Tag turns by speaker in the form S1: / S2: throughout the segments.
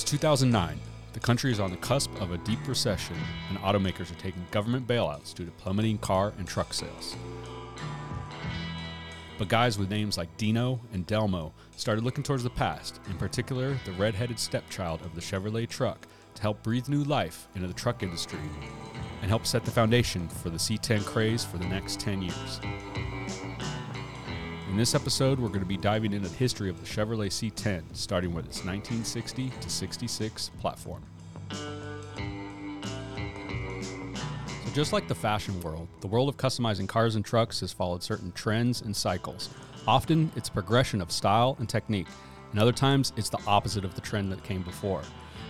S1: It's 2009. The country is on the cusp of a deep recession, and automakers are taking government bailouts due to plummeting car and truck sales. But guys with names like Dino and Delmo started looking towards the past, in particular the red-headed stepchild of the Chevrolet truck, to help breathe new life into the truck industry and help set the foundation for the C10 craze for the next 10 years. In this episode, we're going to be diving into the history of the Chevrolet C10, starting with its 1960 to 66 platform. So, just like the fashion world, the world of customizing cars and trucks has followed certain trends and cycles. Often, it's progression of style and technique, and other times, it's the opposite of the trend that came before.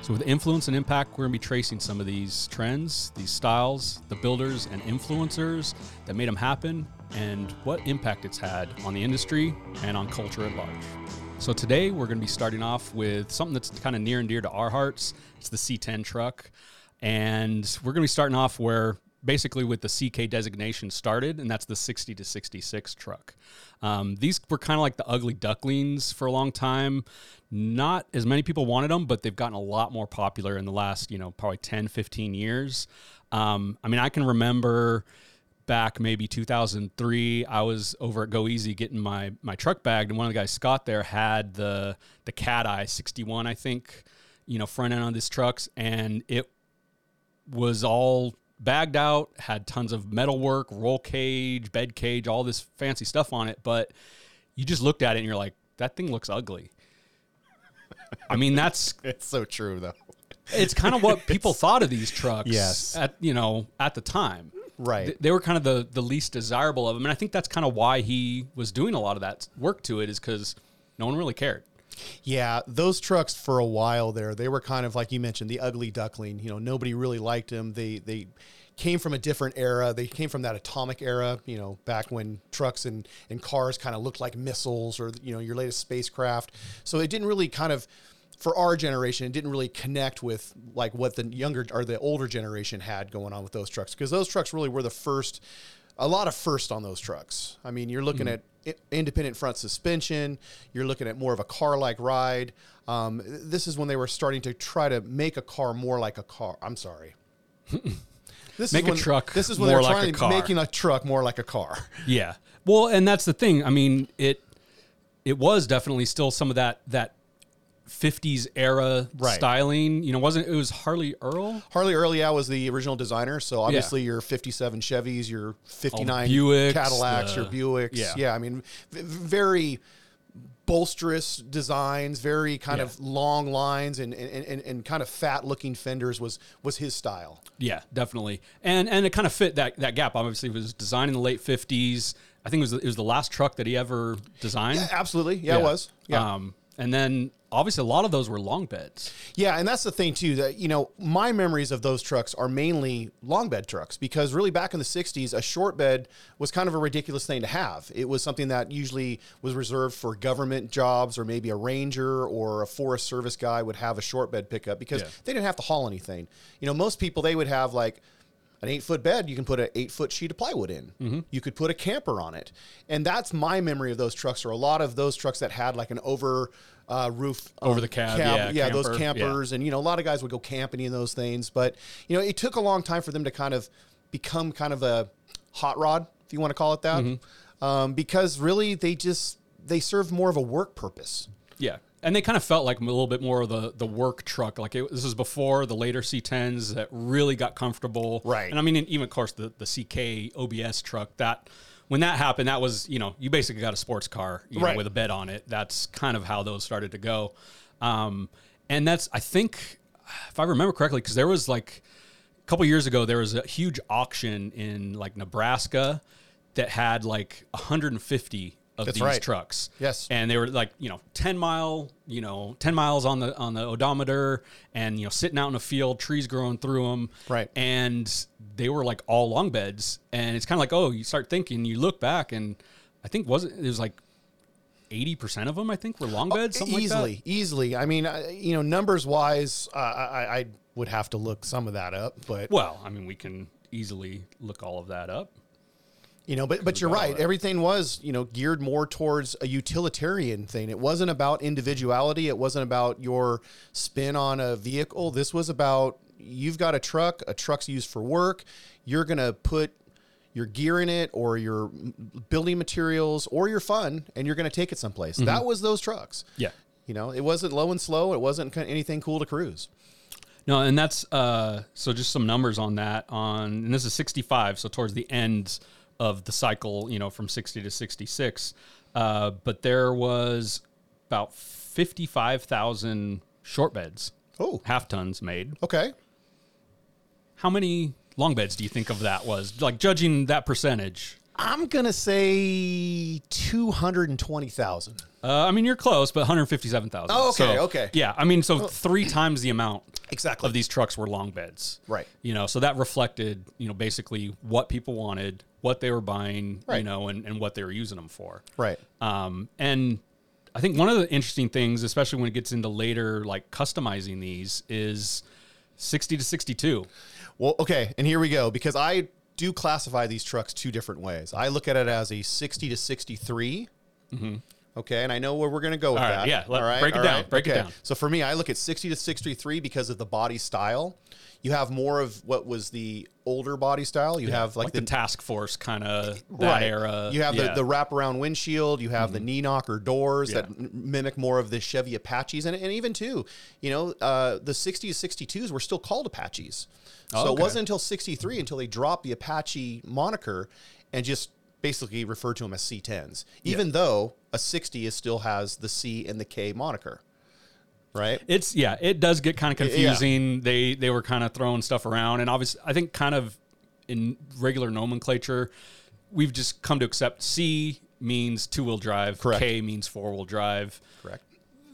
S1: So, with influence and impact, we're going to be tracing some of these trends, these styles, the builders and influencers that made them happen, and what impact it's had on the industry and on culture at large. So, today we're going to be starting off with something that's kind of near and dear to our hearts. It's the C10 truck. And we're going to be starting off where basically with the CK designation started, and that's the 60 to 66 truck. Um, these were kind of like the ugly ducklings for a long time. Not as many people wanted them, but they've gotten a lot more popular in the last, you know, probably 10, 15 years. Um, I mean, I can remember back maybe 2003 i was over at go easy getting my my truck bagged and one of the guys scott there had the the cat eye 61 i think you know front end on these trucks and it was all bagged out, had tons of metal work, roll cage, bed cage, all this fancy stuff on it. But you just looked at it and you're like, that thing looks ugly. I mean, that's
S2: It's so true, though.
S1: it's kind of what people thought of these trucks.
S2: Yes.
S1: At you know at the time.
S2: Right.
S1: Th- They were kind of the the least desirable of them, and I think that's kind of why he was doing a lot of that work to it, is because no one really cared.
S2: Yeah, those trucks for a while there, they were kind of like you mentioned, the ugly duckling. You know, nobody really liked them. They they came from a different era. They came from that atomic era, you know, back when trucks and, and cars kind of looked like missiles or you know, your latest spacecraft. So it didn't really kind of for our generation, it didn't really connect with like what the younger or the older generation had going on with those trucks because those trucks really were the first a lot of first on those trucks. I mean, you're looking at independent front suspension. You're looking at more of a car-like ride. Um, this is when they were starting to try to make a car more like a car. I'm sorry. This
S1: Make
S2: is
S1: a
S2: when,
S1: truck
S2: This is when
S1: more
S2: they're
S1: like a
S2: trying
S1: car.
S2: making a truck more like a car.
S1: Yeah. Well, and that's the thing. I mean, it it was definitely still some of that that 50s era
S2: Right.
S1: styling. You know, wasn't it was Harley Earl?
S2: Harley Earl, yeah, was the original designer. So obviously your 57 Chevys, your 59
S1: Buicks,
S2: Cadillacs,
S1: the-
S2: your Buicks.
S1: yeah.
S2: Yeah. I mean, very bolsterous designs, very kind
S1: Yeah.
S2: of long lines and, and, and, and kind of fat looking fenders was, was his style.
S1: Yeah, definitely. And and it kind of fit that that gap. Obviously, it was designed in the late 50s. I think it was the, it was the last truck that he ever designed.
S2: Absolutely. Yeah, it was. Yeah.
S1: Um, and then obviously a lot of those were long beds.
S2: Yeah, and that's the thing too. That you know, my memories of those trucks are mainly long bed trucks because really back in the '60s, a short bed was kind of a ridiculous thing to have. It was something that usually was reserved for government jobs, or maybe a ranger or a Forest Service guy would have a short bed pickup because
S1: Yeah.
S2: they didn't have to haul anything. You know, most people they would have like an eight foot bed, you can put an eight foot sheet of plywood in.
S1: Mm-hmm.
S2: You could put a camper on it. And that's my memory of those trucks, or a lot of those trucks that had like an over uh, roof.
S1: Over the cab, yeah,
S2: yeah, those
S1: camper, yeah.
S2: campers. And, you know, a lot of guys would go camping in those things. But, you know, it took a long time for them to kind of become kind of a hot rod, if you want to call it that.
S1: Mm-hmm.
S2: Um, because really they just, they serve more of a work purpose.
S1: Yeah. And they kind of felt like a little bit more of the the work truck. Like it, this is before the later C10s that really got comfortable.
S2: Right.
S1: And I mean, even of course the the CK OBS truck that when that happened, that was you know you basically got a sports car you know,
S2: Right.
S1: with a bed on it. That's kind of how those started to go. Um, and that's I think if I remember correctly, because there was like a couple years ago there was a huge auction in like Nebraska that had like 150 of
S2: That's
S1: these
S2: right.
S1: trucks.
S2: Yes.
S1: And they were like, you know, 10 mile, you know, 10 miles on the on the odometer and you know, sitting out in a field, trees growing through them.
S2: Right.
S1: And they were like all long beds and it's kind of like, oh, you start thinking, you look back and I think wasn't it was like 80% of them I think were long beds, something
S2: Oh, easily,
S1: like that.
S2: easily. I mean, you know, numbers wise, uh, I, I would have to look some of that up, but
S1: Well, I mean, we can easily look all of that up.
S2: You know, but but you're right. Everything was you know geared more towards a utilitarian thing. It wasn't about individuality. It wasn't about your spin on a vehicle. This was about you've got a truck. A truck's used for work. You're gonna put your gear in it or your building materials or your fun, and you're gonna take it someplace. That was those trucks.
S1: Yeah.
S2: You know, it wasn't low and slow. It wasn't anything cool to cruise.
S1: No, and that's uh, so just some numbers on that. On and this is 65, so towards the end of the cycle, you know, from 60 to 66. Uh, but there was about 55,000 short beds,
S2: oh,
S1: half tons made.
S2: Okay.
S1: How many long beds do you think of that was? Like judging that percentage.
S2: I'm going to say 220,000.
S1: Uh, I mean, you're close, but 157,000.
S2: Oh, okay,
S1: So,
S2: okay.
S1: Yeah, I mean, so three times the amount
S2: Exactly.
S1: of these trucks were long beds.
S2: Right.
S1: You know, so that reflected, you know, basically what people wanted, what they were buying, you know, and, and what they were using them for.
S2: Right.
S1: Um, and I think one of the interesting things, especially when it gets into later, like customizing these, is 60 to 62.
S2: Well, okay, and here we go because I do classify these trucks two different ways. I look at it as a 60 to 63. Okay, and I know where we're going to go with
S1: Mm-hmm. All right,
S2: that.
S1: yeah, let- break it down, break it down.
S2: So for me, I look at 60 to 63 because of the body style. You have more of what was the older body style. You have like,
S1: Like, the,
S2: the,
S1: task force kind of that era.
S2: You have
S1: Yeah. Mm-hmm.
S2: the, the wraparound windshield. You have the knee knocker doors
S1: Yeah.
S2: that m- mimic more of the Chevy Apaches, and, and even too, you know, uh, the 60s, 62s were still called Apaches. So
S1: Oh,
S2: it wasn't until 63 until they dropped the Apache moniker and just basically refer to them as C10s, even though a 60 is still has the C and the K moniker, right?
S1: It's yeah, it does get kind of
S2: yeah.
S1: confusing. They they were kind of throwing stuff around, and obviously, I think kind of in regular nomenclature, we've just come to accept C means two wheel drive,
S2: Correct.
S1: K means four wheel drive.
S2: Correct.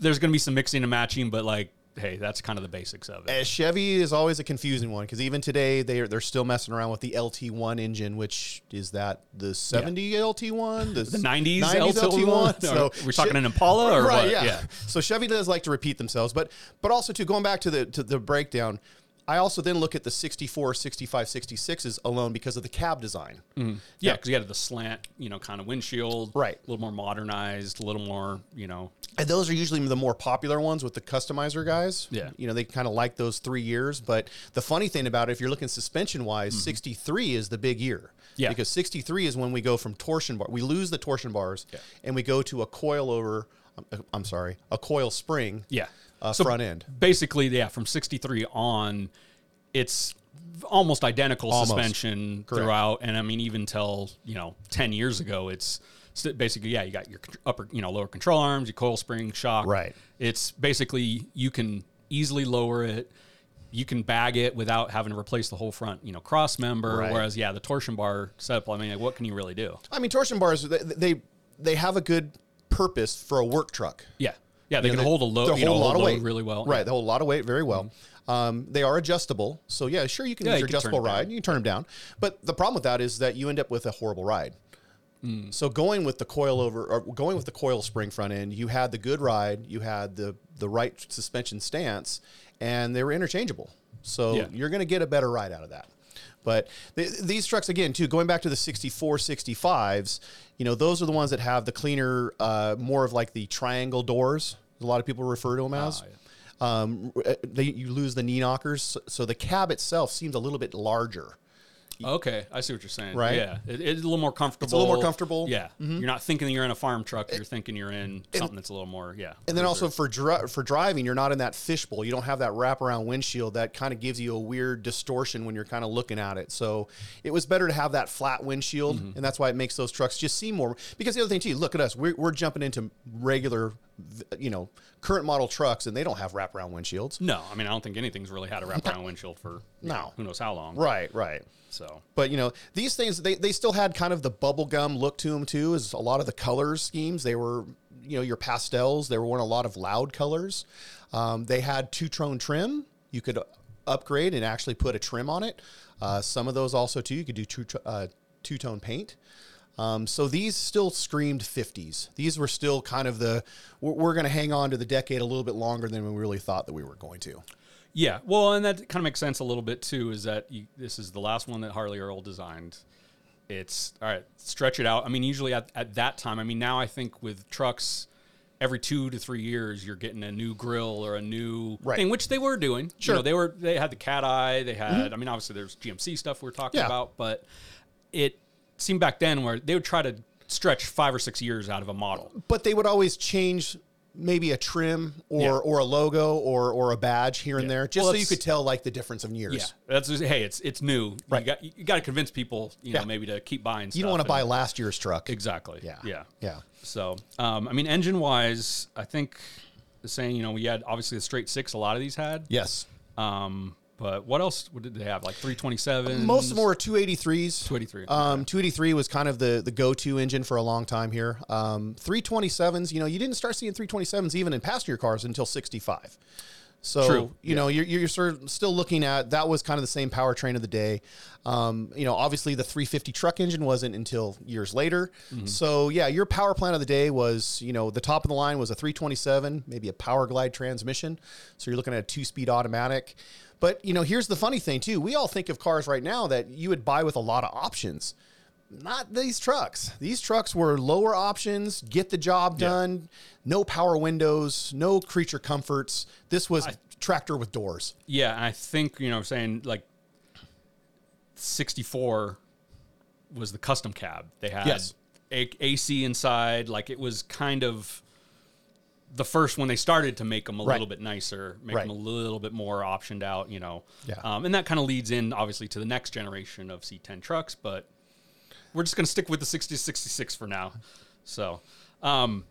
S1: There's going to be some mixing and matching, but like, hey, that's kind of the basics of it.
S2: Uh, Chevy is always a confusing one because even today they're they're still messing around with the LT1 engine, which is that the 70 LT1, the,
S1: The 90s,
S2: 90s
S1: LT1?
S2: So
S1: we're talking an Impala or
S2: right?
S1: what?
S2: Yeah.
S1: Yeah.
S2: So Chevy does like to repeat themselves, but but also too going back to the to the breakdown. I also then look at the 64, 65, 66s alone because of the cab design. Mm-hmm.
S1: Yeah, because you had the slant, you know, kind of windshield,
S2: Right.
S1: A little more modernized, a little more, you know,
S2: And those are usually the more popular ones with the customizer guys.
S1: Yeah.
S2: You know, they kind of like those three years. But the funny thing about it, if you're looking suspension wise, mm-hmm. 63 is the big year.
S1: Mm-hmm. Yeah.
S2: Because 63 is when we go from torsion bar, we lose the torsion bars
S1: Yeah.
S2: and we go to a coil over, I'm- I'm sorry, a coil spring
S1: yeah,
S2: uh,
S1: So
S2: front end.
S1: basically, yeah, from 63 on, it's almost identical
S2: Almost.
S1: suspension
S2: Correct.
S1: throughout. And I mean, even till, you know, 10 years ago, it's basically, yeah, you got your upper, you know, lower control arms, your coil spring shock.
S2: Right.
S1: It's basically, you can easily lower it. You can bag it without having to replace the whole front, you know, cross member.
S2: Right.
S1: Whereas, yeah, the torsion bar setup, I mean, like, what can you really do?
S2: I mean, torsion bars, they, they, they have a good purpose for a work truck.
S1: Yeah. Yeah, they
S2: You know,
S1: can hold a load,
S2: they
S1: you know,
S2: hold a lot of weight
S1: really well.
S2: Right, they hold a lot of weight very well. Um, they are adjustable, so yeah, sure you can
S1: Yeah,
S2: use
S1: you
S2: your
S1: can
S2: adjustable ride. You can turn them down, but the problem with that is that you end up with a horrible ride.
S1: Hmm.
S2: So going with the coil over, or going with the coil spring front end, you had the good ride, you had the the right suspension stance, and they were interchangeable. So
S1: Yeah.
S2: you're going to get a better ride out of that. But th- these trucks, again, too, going back to the 64, 65s, you know, those are the ones that have the cleaner, uh, more of like the triangle doors. A lot of people refer to them as.
S1: Ah,
S2: um, they, you lose the knee knockers, so- so the cab itself seems a little bit larger.
S1: Okay, I see what you're saying.
S2: Right?
S1: Yeah, it, it's a little more comfortable.
S2: a little more comfortable. Mm-hmm.
S1: Yeah, you're not thinking you're in a farm truck. You're thinking you're in something that's a little more. Yeah,
S2: And then also for dri- for driving, you're not in that fishbowl. You don't have that wraparound windshield that kind of gives you a weird distortion when you're kind of looking at it. So it was better to have that flat windshield,
S1: Mm-hmm.
S2: and that's why it makes those trucks just seem more. Because the other thing too, look at us. We're, we're jumping into regular, you know, current model trucks, and they don't have wraparound windshields.
S1: no, I mean I don't think anything's really had a wraparound windshield for
S2: No.
S1: know, who knows how long.
S2: Right, right.
S1: So
S2: But you know, these things they, they still had kind of the bubblegum look to them too. Is a lot of the color schemes they were you know your pastels. They were one a lot of loud colors. Um, they had two tone trim. You could upgrade and actually put a trim on it. Uh, some of those also too. You could do two uh, two tone paint. Um, so these still screamed 50s. These were still kind of the we're, we're going to hang on to the decade a little bit longer than we really thought that we were going to.
S1: Yeah, well, and that kind of makes sense a little bit too. Is that you, this is the last one that Harley Earl designed. it's all right. Stretch it out. I mean, usually at, at that time. I mean, now I think with trucks, every two to three years, you're getting a new grill or a new
S2: Right.
S1: thing, which they were doing.
S2: Sure.
S1: You know, they were. They had the cat eye. They had. Mm-hmm. I mean, obviously there's GMC stuff we're talking
S2: Yeah.
S1: about, but it seemed back then where they would try to stretch five or six years out of a model.
S2: but they would always change maybe a trim or
S1: Yeah.
S2: or a logo or or a badge here and
S1: Yeah.
S2: there just
S1: Well,
S2: so you could tell like the difference of years.
S1: Yeah, that's just, hey, it's it's new.
S2: Right.
S1: You got you got to convince people, you know, maybe to keep buying.
S2: You don't want to buy last year's truck.
S1: exactly.
S2: Yeah.
S1: yeah,
S2: Yeah.
S1: So, um, I mean, engine wise, I think the saying, you know, we had obviously the straight six. A lot of these had.
S2: Yes.
S1: Um, but what else? Did they have? Like three twenty seven.
S2: Most of them were 283s.
S1: 283,
S2: Um, 283 was kind of the, the go-to engine for a long time here. Um, 327s, you know, you didn't start seeing 327s even in passenger cars until 65. So,
S1: True,
S2: you know, you're, you're sort of still looking at, that was kind of the same powertrain of the day. Um, you know, obviously the 350 truck engine wasn't until years later.
S1: Mm-hmm.
S2: So yeah, your power plant of the day was, you know, the top of the line was a 327, maybe a power glide transmission. So you're looking at a two-speed automatic. But you know, here's the funny thing too. We all think of cars right now that you would buy with a lot of options. Not these trucks. These trucks were lower options, get the job
S1: Yeah.
S2: done, no power windows, no creature comforts. This was tractor with doors.
S1: Yeah, and I think you know, I'm saying like sixty four was the custom cab. They had
S2: Yes.
S1: A- AC inside. Like it was kind of the first when they started to make them a
S2: Right.
S1: little bit nicer, make
S2: Right.
S1: them a little bit more optioned out. You know,
S2: Yeah.
S1: Um, and that kind of leads in obviously to the next generation of C10 trucks, but we're just going to stick with the 60 66 for now. So, um,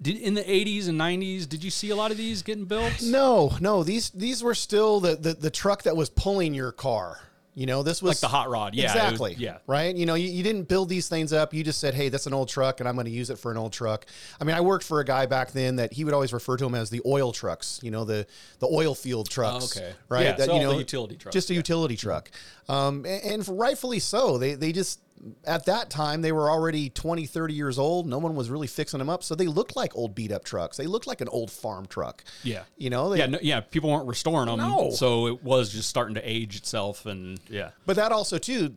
S1: did in the 80s and 90s, did you see a lot of these getting built?
S2: No, no, these these were still the the, the truck that was pulling your car. You know, this was
S1: Like the hot rod. Yeah. it was-
S2: exactly.
S1: yeah.
S2: Right. You know, you, you didn't build these things up. You just said, hey, that's an old truck and I'm going to use it for an old truck. I mean, I worked for a guy back then that he would always refer to them as the oil trucks, you know, the, the oil field trucks.
S1: okay.
S2: Right.
S1: Yeah,
S2: that,
S1: so
S2: you know,
S1: the utility trucks,
S2: Just a
S1: yeah.
S2: utility truck. Um, and, and rightfully so. They, they just, at that time, they were already 20, 30 years old. No one was really fixing them up. So they looked like old beat up trucks. They looked like an old farm truck.
S1: Yeah.
S2: You know, they,
S1: yeah, no, yeah, people weren't restoring them,
S2: No.
S1: so it was just starting to age itself, and yeah,
S2: but that also, too,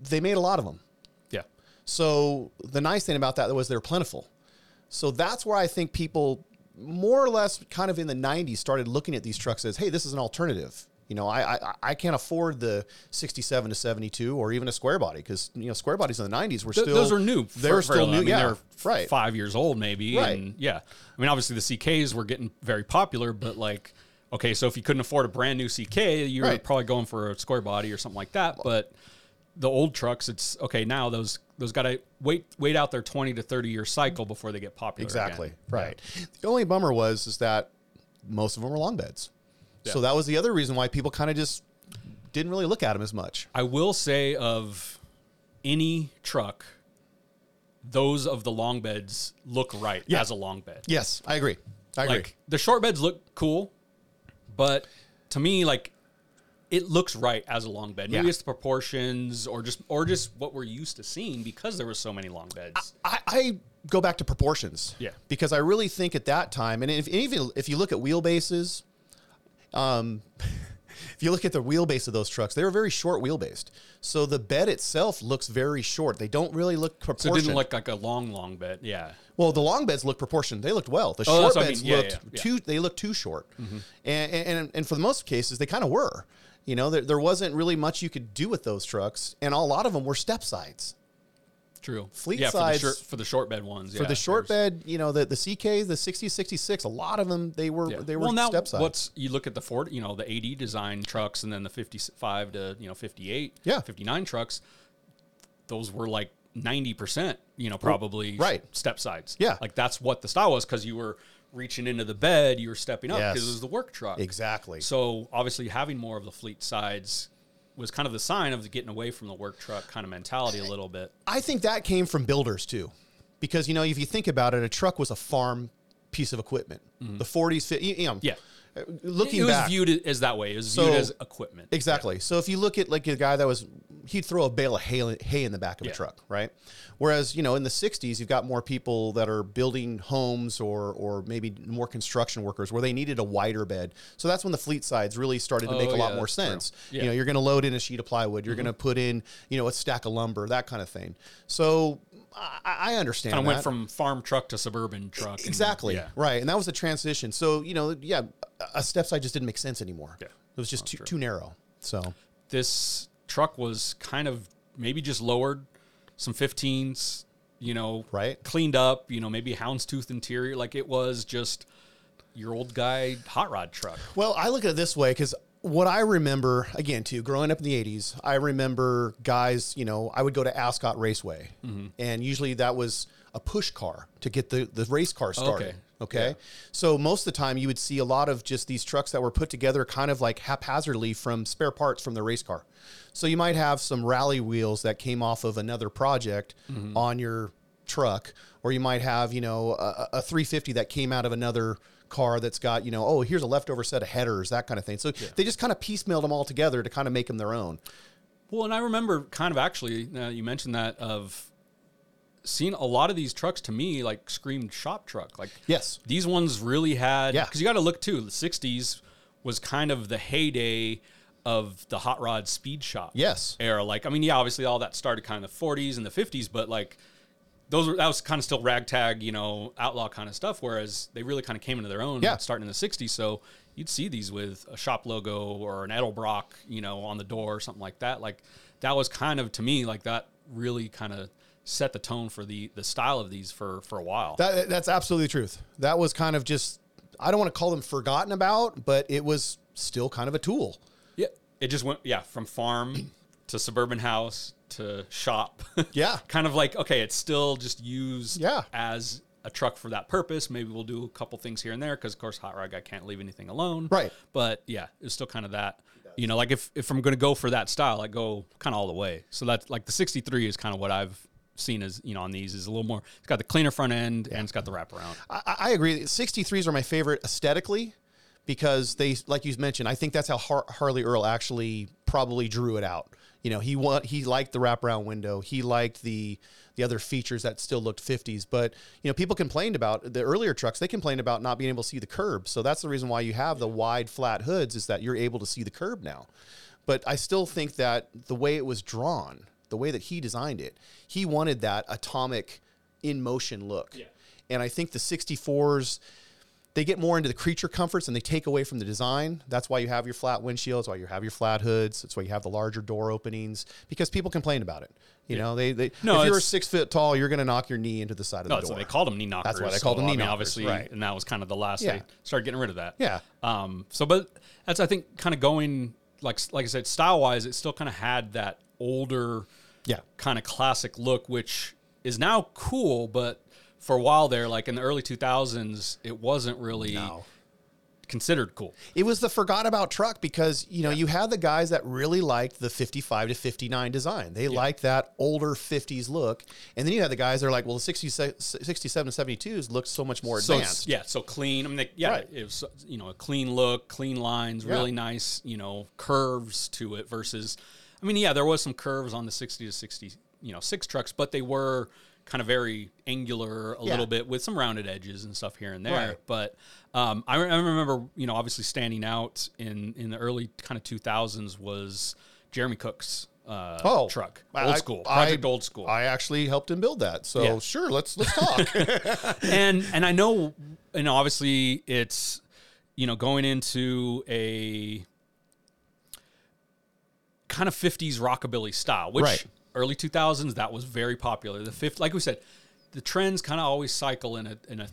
S2: they made a lot of them.
S1: yeah,
S2: So the nice thing about that was they're plentiful. So that's where I think people more or less kind of in the 90s started looking at these trucks as, hey, this is an alternative. You know, I I, I can't afford the 67 to 72 or even a square body because you know square bodies in the 90s were
S1: Th-
S2: still
S1: those are new.
S2: They're still
S1: I
S2: new.
S1: mean,
S2: yeah,
S1: they're
S2: right.
S1: five years old, maybe.
S2: Right.
S1: And yeah, I mean, obviously the CKs were getting very popular, but like, okay, so if you couldn't afford a brand new CK, you were
S2: Right.
S1: probably going for a square body or something like that. But the old trucks, it's okay now. Those those got to wait wait out their twenty to thirty year cycle before they get popular.
S2: Exactly.
S1: again.
S2: Right. The only bummer was is that most of them were long beds. So that was the other reason why people kind of just didn't really look at them as much.
S1: I will say of any truck, those of the long beds look right
S2: Yeah.
S1: as a long bed.
S2: Yes, I agree. I agree.
S1: Like the short beds look cool, but to me, like it looks right as a long bed. Maybe
S2: Yeah.
S1: it's the proportions or just or just what we're used to seeing because there were so many long beds.
S2: I, I go back to proportions.
S1: Yeah.
S2: Because I really think at that time, and if, even if you look at wheelbases, um, if you look at the wheelbase of those trucks, they were very short wheelbased. So the bed itself looks very short. They don't really look
S1: so
S2: proportioned.
S1: it didn't look like a long, long bed. Yeah.
S2: well, the long beds look proportioned. They looked well. The
S1: Oh,
S2: short
S1: what I
S2: beds
S1: mean. Yeah,
S2: looked
S1: yeah, yeah.
S2: too. They looked too short, and, and and for the most cases, they kind of were. You know, there, there wasn't really much you could do with those trucks, and a lot of them were step sides.
S1: True.
S2: Fleet
S1: yeah,
S2: sides-
S1: for the, short, for the short bed ones.
S2: For
S1: yeah,
S2: the short bed, you know, the, the CK, the 60, 66, a lot of them, they were,
S1: Yeah.
S2: they were
S1: well, now
S2: step sides.
S1: what's you look at the Ford, you know, the 80 design trucks and then the 55 to, you know, 58,
S2: Yeah.
S1: 59 trucks, those were like 90%, you know, mm. probably
S2: right.
S1: step sides.
S2: Yeah.
S1: Like that's what the style was because you were reaching into the bed, you were stepping up because
S2: Yes.
S1: it was the work truck.
S2: Exactly.
S1: So obviously having more of the fleet sides was kind of the sign of the getting away from the work truck kind of mentality a little bit.
S2: I think that came from builders too. Because, you know, if you think about it, a truck was a farm piece of equipment. The 40s, you, you know,
S1: Mm-hmm. Yeah.
S2: looking
S1: it was
S2: back.
S1: viewed as that way. It was
S2: So-
S1: viewed as equipment.
S2: Exactly. So if you look at like a guy that was he'd throw a bale of hay, hay in the back of
S1: Yeah.
S2: a truck, right? Whereas you know in the '60s, you've got more people that are building homes or or maybe more construction workers where they needed a wider bed. So that's when the fleet sides really started to
S1: Oh,
S2: make a
S1: yeah,
S2: lot more sense.
S1: Yeah.
S2: You know, you're going to load in a sheet of plywood, you're going to
S1: Mm-hmm.
S2: put in you know a stack of lumber, that kind of thing. So I, I understand.
S1: Kind of went from farm truck to suburban truck. and-
S2: Exactly.
S1: yeah.
S2: Right. And that was the transition. So, you know, yeah, a step side just didn't make sense anymore.
S1: Yeah.
S2: It was just too, too narrow. So,
S1: This truck was kind of maybe just lowered some 15s, you know,
S2: Right.
S1: cleaned up, you know, maybe houndstooth interior. Like it was just your old guy hot rod truck.
S2: well, I look at it this way because what I remember, again, too, growing up in the 80s, I remember guys, you know, I would go to Ascot Raceway,
S1: Mm-hmm.
S2: and usually that was a push car to get the, the race car started.
S1: Okay.
S2: Okay.
S1: Yeah.
S2: So most of the time you would see a lot of just these trucks that were put together kind of like haphazardly from spare parts from the race car. So you might have some rally wheels that came off of another project
S1: Mm-hmm.
S2: on your truck, or you might have, you know, a, a 350 that came out of another car that's got, you know, oh, here's a leftover set of headers, that kind of thing. So they just kind of piecemealed them all together to kind of make them their own.
S1: Well, and I remember kind of actually, now you mentioned that of seeing a lot of these trucks to me like screamed shop truck. Like
S2: Yes.
S1: these ones really had
S2: Yeah.
S1: because you got to look too. The '60s was kind of the heyday of the hot rod speed shop
S2: Yes.
S1: era. Like I mean, yeah, obviously all that started kind of the 40s and the 50s, but like those were that was kind of still ragtag, you know, outlaw kind of stuff. Whereas they really kind of came into their own
S2: Yeah.
S1: starting in the '60s. So you'd see these with a shop logo or an Edelbrock, you know, on the door or something like that. Like that was kind of to me like that really kind of set the tone for the the style of these for for a while.
S2: That, that's absolutely the truth. That was kind of just, I don't want to call them forgotten about, but it was still kind of a tool.
S1: Yeah, it just went yeah from farm to suburban house to shop.
S2: Yeah.
S1: kind of like okay, it's still just used
S2: Yeah.
S1: as a truck for that purpose. Maybe we'll do a couple things here and there because of course hot rod guy can't leave anything alone.
S2: Right.
S1: But yeah, it's still kind of that. You know, like if if I'm going to go for that style, I go kind of all the way. So that's like the 63 is kind of what I've seen as you know on these is a little more. It's got the cleaner front end and it's got the wraparound.
S2: I, I agree. 63s are my favorite aesthetically because they, like you mentioned, I think that's how Har- Harley Earl actually probably drew it out. You know, he he liked the wraparound window. He liked the the other features that still looked 50s. But you know, people complained about the earlier trucks. They complained about not being able to see the curb. So that's the reason why you have the wide flat hoods is that you're able to see the curb now. But I still think that the way it was drawn, the way that he designed it, he wanted that atomic in motion look.
S1: Yeah.
S2: And I think the 64s, they get more into the creature comforts and they take away from the design. That's why you have your flat windshields, why you have your flat hoods. That's why you have the larger door openings because people complain about it. You know, they, they
S1: No,
S2: if you're six foot tall, you're going to knock your knee into the side of
S1: No,
S2: the door.
S1: they called them knee knockers.
S2: That's why they called them knee
S1: I mean,
S2: knockers,
S1: obviously,
S2: right.
S1: and that was kind of the last
S2: Yeah.
S1: they started getting rid of that.
S2: Yeah.
S1: Um. So, but that's I think kind of going like like I said, style wise, it still kind of had that older,
S2: Yeah.
S1: kind of classic look, which is now cool, but for a while there, like in the early two thousands, it wasn't really
S2: No.
S1: considered cool.
S2: It was the forgot about truck because you know you had the guys that really liked the 55 to 59 design. They liked that older 50s look, and then you had the guys that are like, well, the 60, 67 72s look so much more
S1: So
S2: advanced.
S1: yeah, so clean. I mean, they, yeah,
S2: Right.
S1: it was you know a clean look, clean lines,
S2: Yeah.
S1: really nice you know curves to it. Versus, I mean, yeah, there was some curves on the sixty to sixty you know six trucks, but they were kind of very angular a
S2: Yeah.
S1: little bit with some rounded edges and stuff here and there.
S2: Right.
S1: But um, I, re- I remember you know obviously standing out in in the early kind of two thousands was Jeremy Cook's. Uh,
S2: Oh,
S1: truck, old
S2: I-
S1: school,
S2: I-
S1: project old school.
S2: I actually helped him build that, so
S1: Yeah.
S2: sure, let's let's talk.
S1: and and I know, and obviously it's you know going into a kind of 50s rockabilly style, which
S2: Right.
S1: Early 2000s that was very popular. The fifth, like we said, the trends kind of always cycle in a in a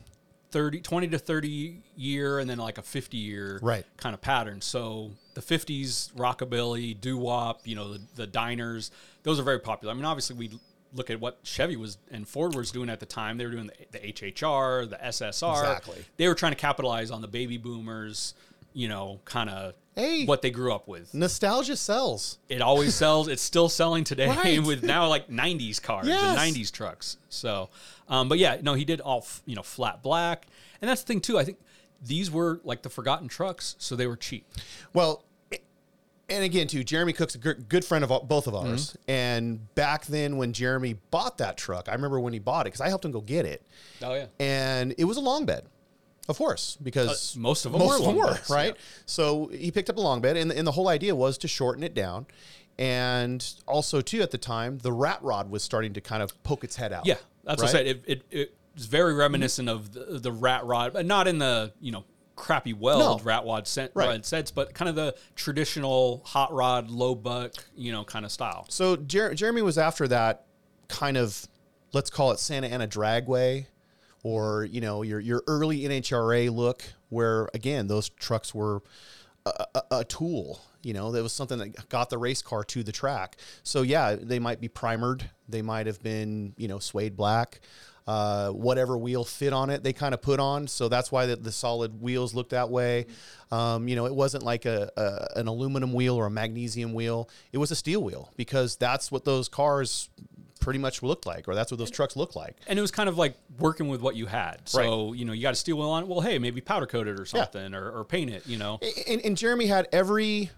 S1: 30 20 to 30 year and then like a 50 year
S2: Right.
S1: kind of pattern. So the 50s rockabilly, doo-wop, you know, the, the diners, those are very popular. I mean, obviously we look at what Chevy was and Ford was doing at the time. They were doing the, the HHR, the SSR.
S2: Exactly.
S1: They were trying to capitalize on the baby boomers, you know, kind of
S2: Hey.
S1: what they grew up with.
S2: Nostalgia sells.
S1: It always sells. It's still selling today
S2: Right.
S1: with now like '90s cars
S2: Yes.
S1: and '90s trucks. So, um, but yeah, no, he did all f- you know flat black, and that's the thing too. I think these were like the forgotten trucks, so they were cheap.
S2: Well, and again, too, Jeremy Cook's a good, good friend of all- both of ours. And back then, when Jeremy bought that truck, I remember when he bought it because I helped him go get it,
S1: Oh yeah.
S2: and it was a long bed, of course, because
S1: Uh, most of them
S2: most
S1: were
S2: of them were
S1: beds,
S2: right.
S1: yeah.
S2: So he picked up a long bed, and, and the whole idea was to shorten it down. And also, too, at the time, the rat rod was starting to kind of poke its head out.
S1: Yeah, that's what I said. It, it, it was very reminiscent of the, the rat rod, but not in the you know crappy weld
S2: No.
S1: rat rod, sen-
S2: Right.
S1: rod sense, but kind of the traditional hot rod, low buck, you know, kind of style.
S2: So Jer- Jeremy was after that kind of, let's call it Santa Ana dragway, or you know your your early NHRA look, where again those trucks were a, a, a tool. You know, that was something that got the race car to the track. So yeah, they might be primered. They might have been you know suede black. Uh, whatever wheel fit on it, they kind of put on. So that's why the, the solid wheels looked that way. Um, you know, it wasn't like a, a an aluminum wheel or a magnesium wheel. It was a steel wheel because that's what those cars pretty much looked like, or that's what those trucks look like.
S1: And it was kind of like working with what you had. So, you know, you got a steel wheel on it. Well, hey, maybe powder coat it or something or, or paint it, you know.
S2: And, and Jeremy had every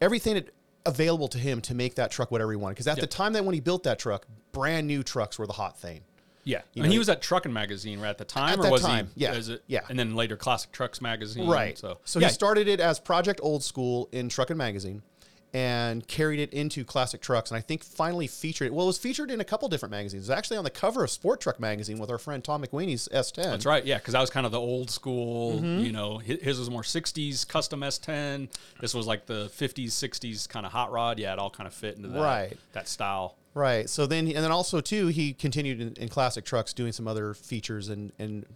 S2: everything that- available to him to make that truck whatever he wanted. Because at the time that when he built that truck, brand new trucks were the hot thing.
S1: Yeah.
S2: You
S1: and
S2: know,
S1: he was at Truckin' Magazine right at the time,
S2: At
S1: or
S2: that
S1: was
S2: time,
S1: he?
S2: yeah,
S1: it-
S2: yeah.
S1: And then later Classic Trucks Magazine.
S2: Right.
S1: So,
S2: So
S1: yeah,
S2: he started it as Project Old School in Truckin' Magazine and carried it into Classic Trucks. And I think finally featured it. Well, it was featured in a couple different magazines. It was actually on the cover of Sport Truck Magazine with our friend Tom McWeeney's S10.
S1: That's right. Yeah, because that was kind of the old school.
S2: Mm-hmm.
S1: You know, his was more '60s custom S10. This was like the '50s, '60s kind of hot rod. Yeah, it all kind of fit into that
S2: Right.
S1: that style.
S2: Right. So then, and then also too, he continued in, in classic trucks doing some other features and and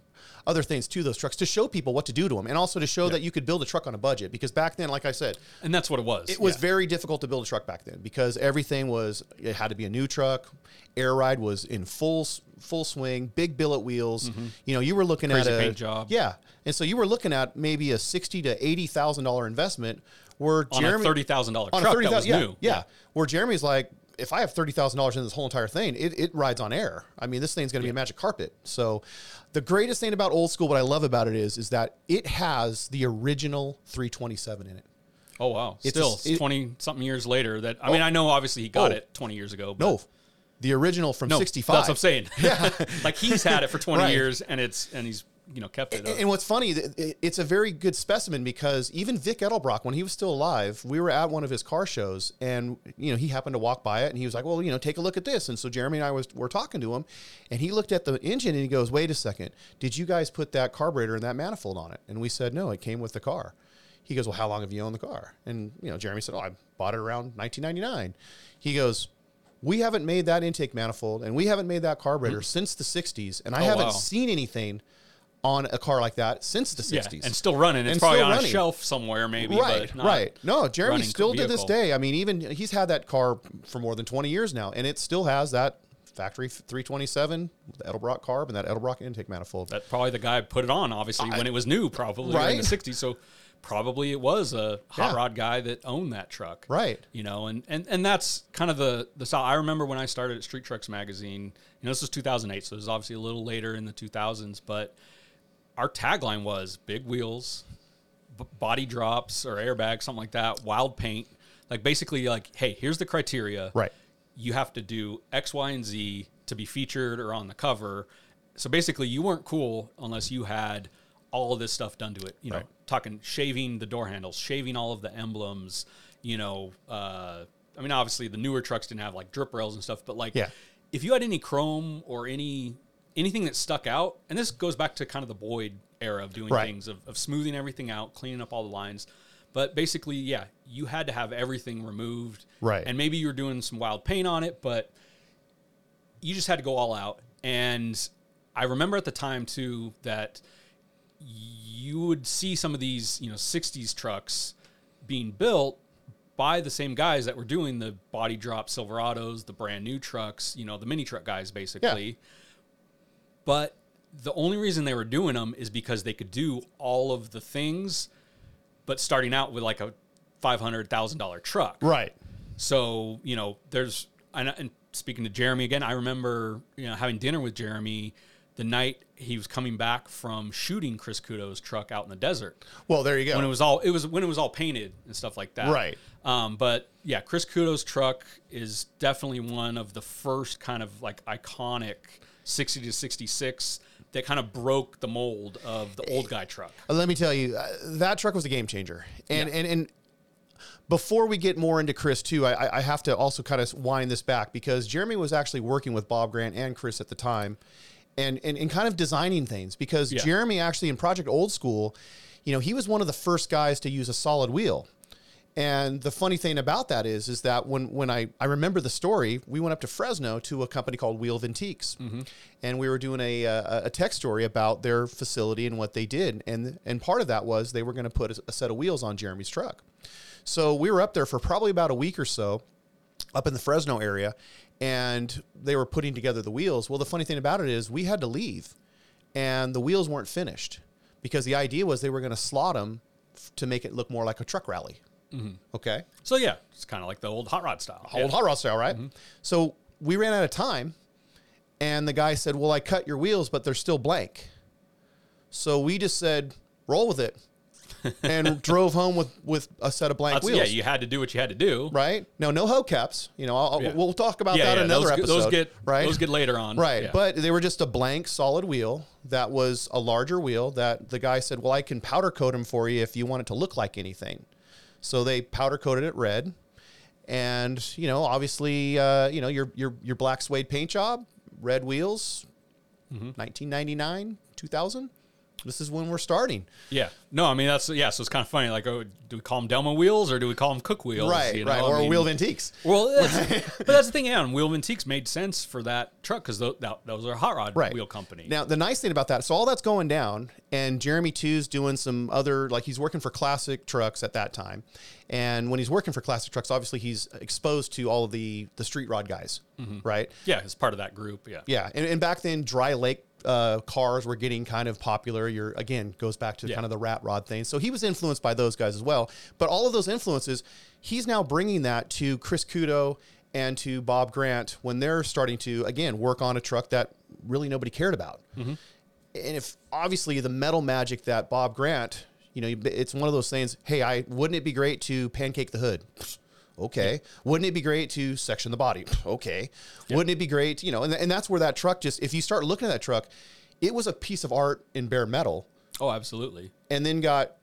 S2: other things to those trucks to show people what to do to them, and also to show that you could build a truck on a budget. Because back then, like I said,
S1: And that's what it was.
S2: it was
S1: yeah.
S2: very difficult to build a truck back then because everything was it had to be a new truck. Air ride was in full full swing, big billet wheels. You know, you were looking
S1: Mm-hmm. Crazy
S2: at a
S1: paint job.
S2: Yeah, and so you were looking at maybe a sixty to eighty thousand dollar investment. Where
S1: on
S2: Jeremy
S1: a thirty thousand dollar truck
S2: a thirty
S1: that was
S2: yeah,
S1: new.
S2: yeah, Where Jeremy's like, if I have thirty thousand dollars in this whole entire thing, it, it rides on air. I mean, this thing's going to be a magic carpet. So, the greatest thing about old school, what I love about it is, is that it has the original three twenty seven in it.
S1: Oh wow!
S2: It's
S1: Still,
S2: a- it-
S1: twenty something years later. That I mean, oh. I know obviously he got
S2: Oh.
S1: it twenty years ago. But
S2: No, the original from
S1: no,
S2: sixty five.
S1: That's what I'm saying. Yeah, like he's had it for twenty
S2: Right.
S1: years, and it's and he's you know kept it.
S2: And, and what's funny, it's a very good specimen because even Vic Edelbrock, when he was still alive, we were at one of his car shows, and you know he happened to walk by it, and he was like, "Well, you know, take a look at this." And so Jeremy and I was were talking to him, and he looked at the engine and he goes, "Wait a second, did you guys put that carburetor and that manifold on it?" And we said, "No, it came with the car." He goes, "Well, how long have you owned the car?" And you know, Jeremy said, "Oh, I bought it around 1999." He goes. We haven't made that intake manifold and we haven't made that carburetor hmm. since the 60s. And I.
S1: Oh,
S2: haven't
S1: wow.
S2: seen anything on a car like that since the 60s.
S1: yeah, and still running. It's
S2: And
S1: probably on a shelf somewhere, maybe.
S2: right,
S1: but not
S2: right. No, Jeremy
S1: running
S2: still to this day. I mean, even he's had that car for more than 20 years now, and it still has that factory 327, the Edelbrock carb, and that Edelbrock intake manifold.
S1: That probably the guy put it on, obviously, when it was new, probably in the '60s. So probably it was a hot
S2: Yeah.
S1: rod guy that owned that truck,
S2: Right.
S1: You know, and and and that's kind of the the style. I remember when I started at Street Trucks magazine. You know, this was 2008, so it was obviously a little later in the 2000s, but our tagline was big wheels, b- body drops or airbags, something like that, wild paint. Like basically, like, hey, here's the criteria.
S2: Right.
S1: You have to do X, Y, and Z to be featured or on the cover. So basically, you weren't cool unless you had all of this stuff done to it. You know,
S2: Right.
S1: talking shaving the door handles, shaving all of the emblems. You know, uh, I mean, obviously the newer trucks didn't have like drip rails and stuff, but like,
S2: Yeah.
S1: if you had any chrome or any anything that stuck out, and this goes back to kind of the Boyd era of doing
S2: Right.
S1: things of, of smoothing everything out, cleaning up all the lines. But basically, yeah, you had to have everything removed.
S2: Right.
S1: And maybe you were doing some wild paint on it, but you just had to go all out. And I remember at the time too that you would see some of these, you know, 60s trucks being built by the same guys that were doing the body drop Silverados, the brand new trucks, you know, the mini truck guys basically. But the only reason they were doing them is because they could do all of the things, but starting out with like a five hundred thousand dollar truck.
S2: Right.
S1: So you know, there's and, and speaking to Jeremy again, I remember you know having dinner with Jeremy the night he was coming back from shooting Chris Kudo's truck out in the desert
S2: Well, there you go.
S1: when it was all it was when it was all painted and stuff like that.
S2: Right.
S1: Um, but yeah, Chris Kudo's truck is definitely one of the first kind of like iconic 60 to 66 that kind of broke the mold of the old guy truck.
S2: Uh, Let me tell you, uh, that truck was a game changer. And and and before we get more into Chris too, I, I- I have to also kind of wind this back because Jeremy was actually working with Bob Grant and Chris at the time, and and, and kind of designing things because
S1: Yeah.
S2: Jeremy actually in Project Old School, you know, he was one of the first guys to use a solid wheel. And the funny thing about that is, is that when when I I remember the story, we went up to Fresno to a company called Wheel Vintiques, mm-hmm. and we were doing a, a a tech story about their facility and what they did, and and part of that was they were going to put a, a set of wheels on Jeremy's truck. So we were up there for probably about a week or so, up in the Fresno area, and they were putting together the wheels. Well, the funny thing about it is we had to leave, and the wheels weren't finished because the idea was they were going to slot them f- to make it look more like a truck rally. Mm-hmm. Okay,
S1: So yeah, it's kind of like the old hot rod style.
S2: old hot rod style, right? Mm-hmm. So we ran out of time, and the guy said, "Well, I cut your wheels, but they're still blank." So we just said, "Roll with it," and drove home with with a set of blank
S1: That's-
S2: wheels.
S1: yeah, you had to do what you had to do.
S2: right? No, no hubcaps. You know, I'll,
S1: Yeah.
S2: we'll talk about
S1: Yeah,
S2: that
S1: yeah,
S2: another
S1: those,
S2: episode.
S1: those get
S2: right,
S1: Those get later on.
S2: right.
S1: Yeah.
S2: But they were just a blank, solid wheel that was a larger wheel. That the guy said, "Well, I can powder coat them for you if you want it to look like anything." So they powder coated it red, and you know, obviously, uh, you know, your your your black suede paint job, red wheels,
S1: Mm-hmm.
S2: 1999, 2000. This is when we're starting.
S1: yeah, no, I mean that's yeah. So it's kind of funny. Like, oh, do we call them Delmo wheels or do we call them Cook wheels?
S2: right,
S1: you know?
S2: right,
S1: I
S2: or
S1: mean,
S2: Wheel Vintiques.
S1: Well, that's, but that's the thing. Yeah, and Wheel Vintiques made sense for that truck because that, those are a hot rod
S2: right.
S1: wheel company.
S2: Now, the nice thing about that, so all that's going down, and Jeremy Two's doing some other, like he's working for Classic Trucks at that time, and when he's working for Classic Trucks, obviously he's exposed to all of the the street rod guys, mm-hmm. right?
S1: yeah, it's part of that group. Yeah.
S2: Yeah, and, and back then, dry lake uh, cars were getting kind of popular. You're again goes back to
S1: Yeah.
S2: kind of the rat rod thing. So he was influenced by those guys as well. But all of those influences, he's now bringing that to Chris Kudo and to Bob Grant when they're starting to again work on a truck that really nobody cared about.
S1: Mm-hmm.
S2: And if obviously the metal magic that Bob Grant, you know, it's one of those things. Hey, I wouldn't it be great to pancake the hood? Okay. Wouldn't it be great to section the body? Okay. Wouldn't it be great, you know, and, and that's where that truck just, if you start looking at that truck, it was a piece of art in bare metal
S1: Oh, absolutely.
S2: and then got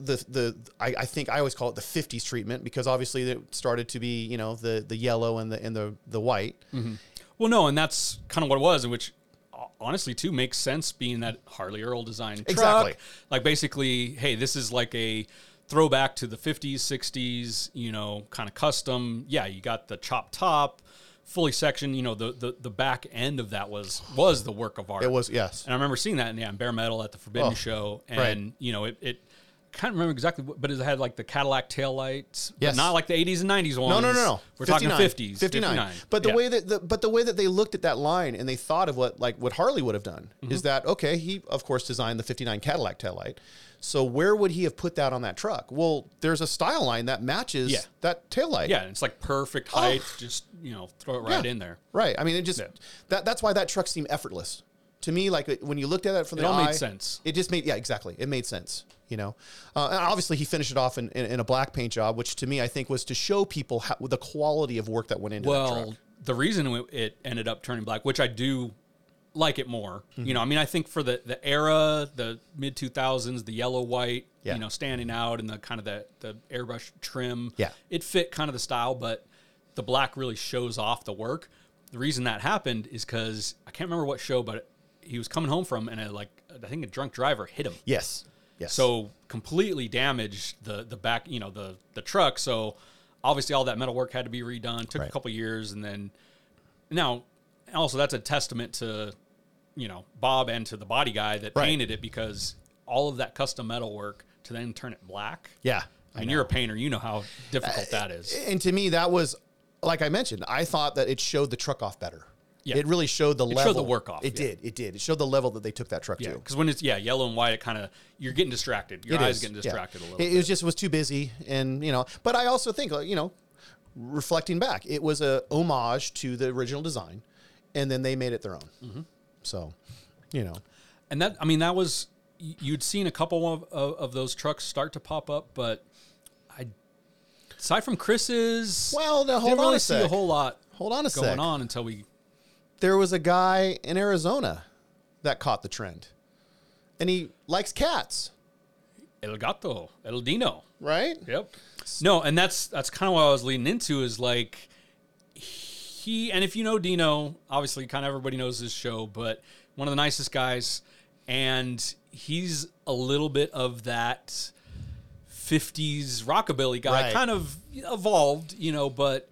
S2: the, the, I, I think I always call it the 50s treatment because obviously it started to be, you know, the, the yellow and the, and the, the white.
S1: Well, no, and that's kind of what it was, which uh, honestly too makes sense being that Harley Earl design truck.
S2: Exactly.
S1: Like basically, hey, this is like a throwback to the 50s, 60s, you know, kind of custom. Yeah, you got the chop top, fully sectioned, you know, the the the back end of that was was the work of art.
S2: It was, yes.
S1: And I remember seeing that in, yeah, in bare metal at the Forbidden
S2: Oh,
S1: show. And,
S2: right.
S1: you know, it, it can't remember exactly, what, but it had like the Cadillac taillights.
S2: Yes.
S1: Not like the 80s and 90s ones.
S2: No, no, no, no.
S1: We're talking 50s.
S2: 59. But the
S1: Yeah.
S2: way that the, but the way that they looked at that line and they thought of what like what Harley would have done
S1: Mm-hmm.
S2: is that okay, he of course designed the 59 Cadillac taillight. So where would he have put that on that truck? Well, there's a style line that matches
S1: Yeah.
S2: that taillight.
S1: Yeah, and it's like perfect height. Just you know, throw it right
S2: Oh. Yeah.
S1: in there.
S2: Right. I mean, it just
S1: Yeah.
S2: that that's why that truck seemed effortless to me. Like when you looked at it from
S1: It
S2: the
S1: all made
S2: eye,
S1: sense.
S2: It just made yeah, exactly. It made sense. You know, uh, and obviously he finished it off in, in, in a black paint job, which to me I think was to show people how, the quality of work that went into
S1: Well, the reason it- ended up turning black, which I do like it more. You know, I mean, I think for the the era, the mid two thousands, the yellow white,
S2: Yeah.
S1: you know, standing out and the kind of the the airbrush trim,
S2: Yeah.
S1: it fit kind of the style, but the black really shows off the work. The reason that happened is because I can't remember what show, but he was coming home from and a, like I think a drunk driver hit him.
S2: Yes. Yes.
S1: So completely damaged the the back, you know, the the truck. So obviously all that metal work had to be redone. Took
S2: Right.
S1: a couple years, and then now also that's a testament to you know Bob and to the body guy that
S2: Right.
S1: painted it because all of that custom metal work to then turn it black.
S2: yeah.
S1: I mean, you're a painter, you know how
S2: Uh,
S1: difficult that is.
S2: And to me, that was like I mentioned. I thought that it showed the truck off better.
S1: Yeah.
S2: It really showed the
S1: showed
S2: level.
S1: the work off,
S2: It
S1: yeah.
S2: did. It did. It showed the level that they took that truck
S1: Yeah,
S2: to.
S1: because when it's yeah yellow and white, it kind of you're getting distracted. Your
S2: It
S1: eyes
S2: is,
S1: getting
S2: yeah.
S1: distracted a little.
S2: It,
S1: bit.
S2: it was just was too busy, and you know. But I also think, you know, reflecting back, it was a homage to the original design, and then they made it their own.
S1: Mm-hmm.
S2: So, You know,
S1: And that, I mean, that was you'd seen a couple of, of, of those trucks start to pop up, but I, aside from Chris's,
S2: well, now hold
S1: didn't
S2: on
S1: really see a whole lot
S2: Hold on a
S1: going
S2: sec.
S1: on until we.
S2: There was a guy in Arizona that caught the trend, and he likes cats,
S1: El Gato, El Dino.
S2: right?
S1: Yep. No, and that's that's kind of what I was leading into is like he and if you know Dino, obviously kind of everybody knows his show, but one of the nicest guys and he's a little bit of that 50s rockabilly guy,
S2: Right.
S1: kind of evolved, you know, but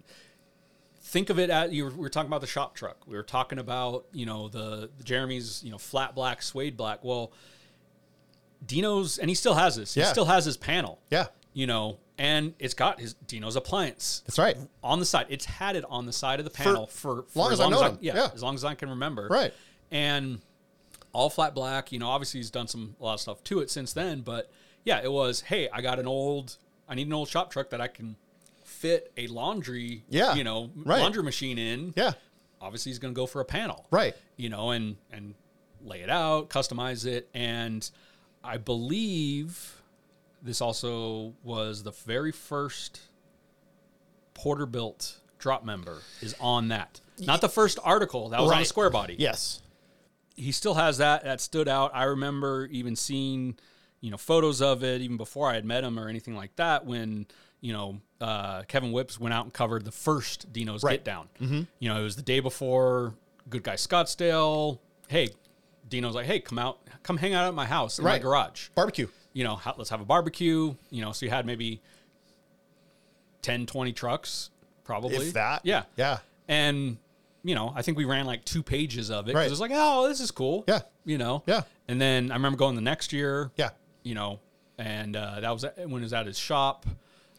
S1: think of it as you were, we were talking about the shop truck. We were talking about, you know, the, the Jeremy's, you know, flat black, suede black. Well, Dino's and he still has this. He
S2: Yeah.
S1: still has his panel
S2: Yeah,
S1: you know, and it's got his Dino's appliance
S2: that's right.
S1: on the side. It's had it on the side of the panel for, for,
S2: long as I've known him.
S1: yeah,
S2: Yeah.
S1: as long as I can remember.
S2: Right.
S1: And all flat black. You know, obviously he's done some a lot of stuff to it since then, but yeah, it was. Hey, I got an old. I need an old shop truck that I can fit a laundry.
S2: Yeah.
S1: You know,
S2: Right.
S1: laundry machine in.
S2: Yeah,
S1: Obviously, he's going to go for a panel
S2: right.
S1: you know, and and lay it out, customize it, and I believe this also was the very first Porterbuilt drop member is on that. Not the first article that was on a square body.
S2: Yes.
S1: He still has that. That stood out. I remember even seeing, you know, photos of it even before I had met him or anything like that. When you know uh, Kevin Whipps went out and covered the first Dino's
S2: Right.
S1: Get Down. Mm-hmm. You know, it was the day before Good Guy Scottsdale. Hey, Dino's like, hey, come out, come hang out at my house in my garage.
S2: Barbecue.
S1: You know, let's have a barbecue. You know, so you had maybe 10, 20 trucks, probably.
S2: If that.
S1: Yeah.
S2: Yeah.
S1: And, you know, I think we ran like two pages of it.
S2: Right.
S1: It was like, oh, this is cool.
S2: Yeah.
S1: You know?
S2: Yeah.
S1: And then I remember going the next year.
S2: Yeah.
S1: You know, and uh, that was when it was at his shop.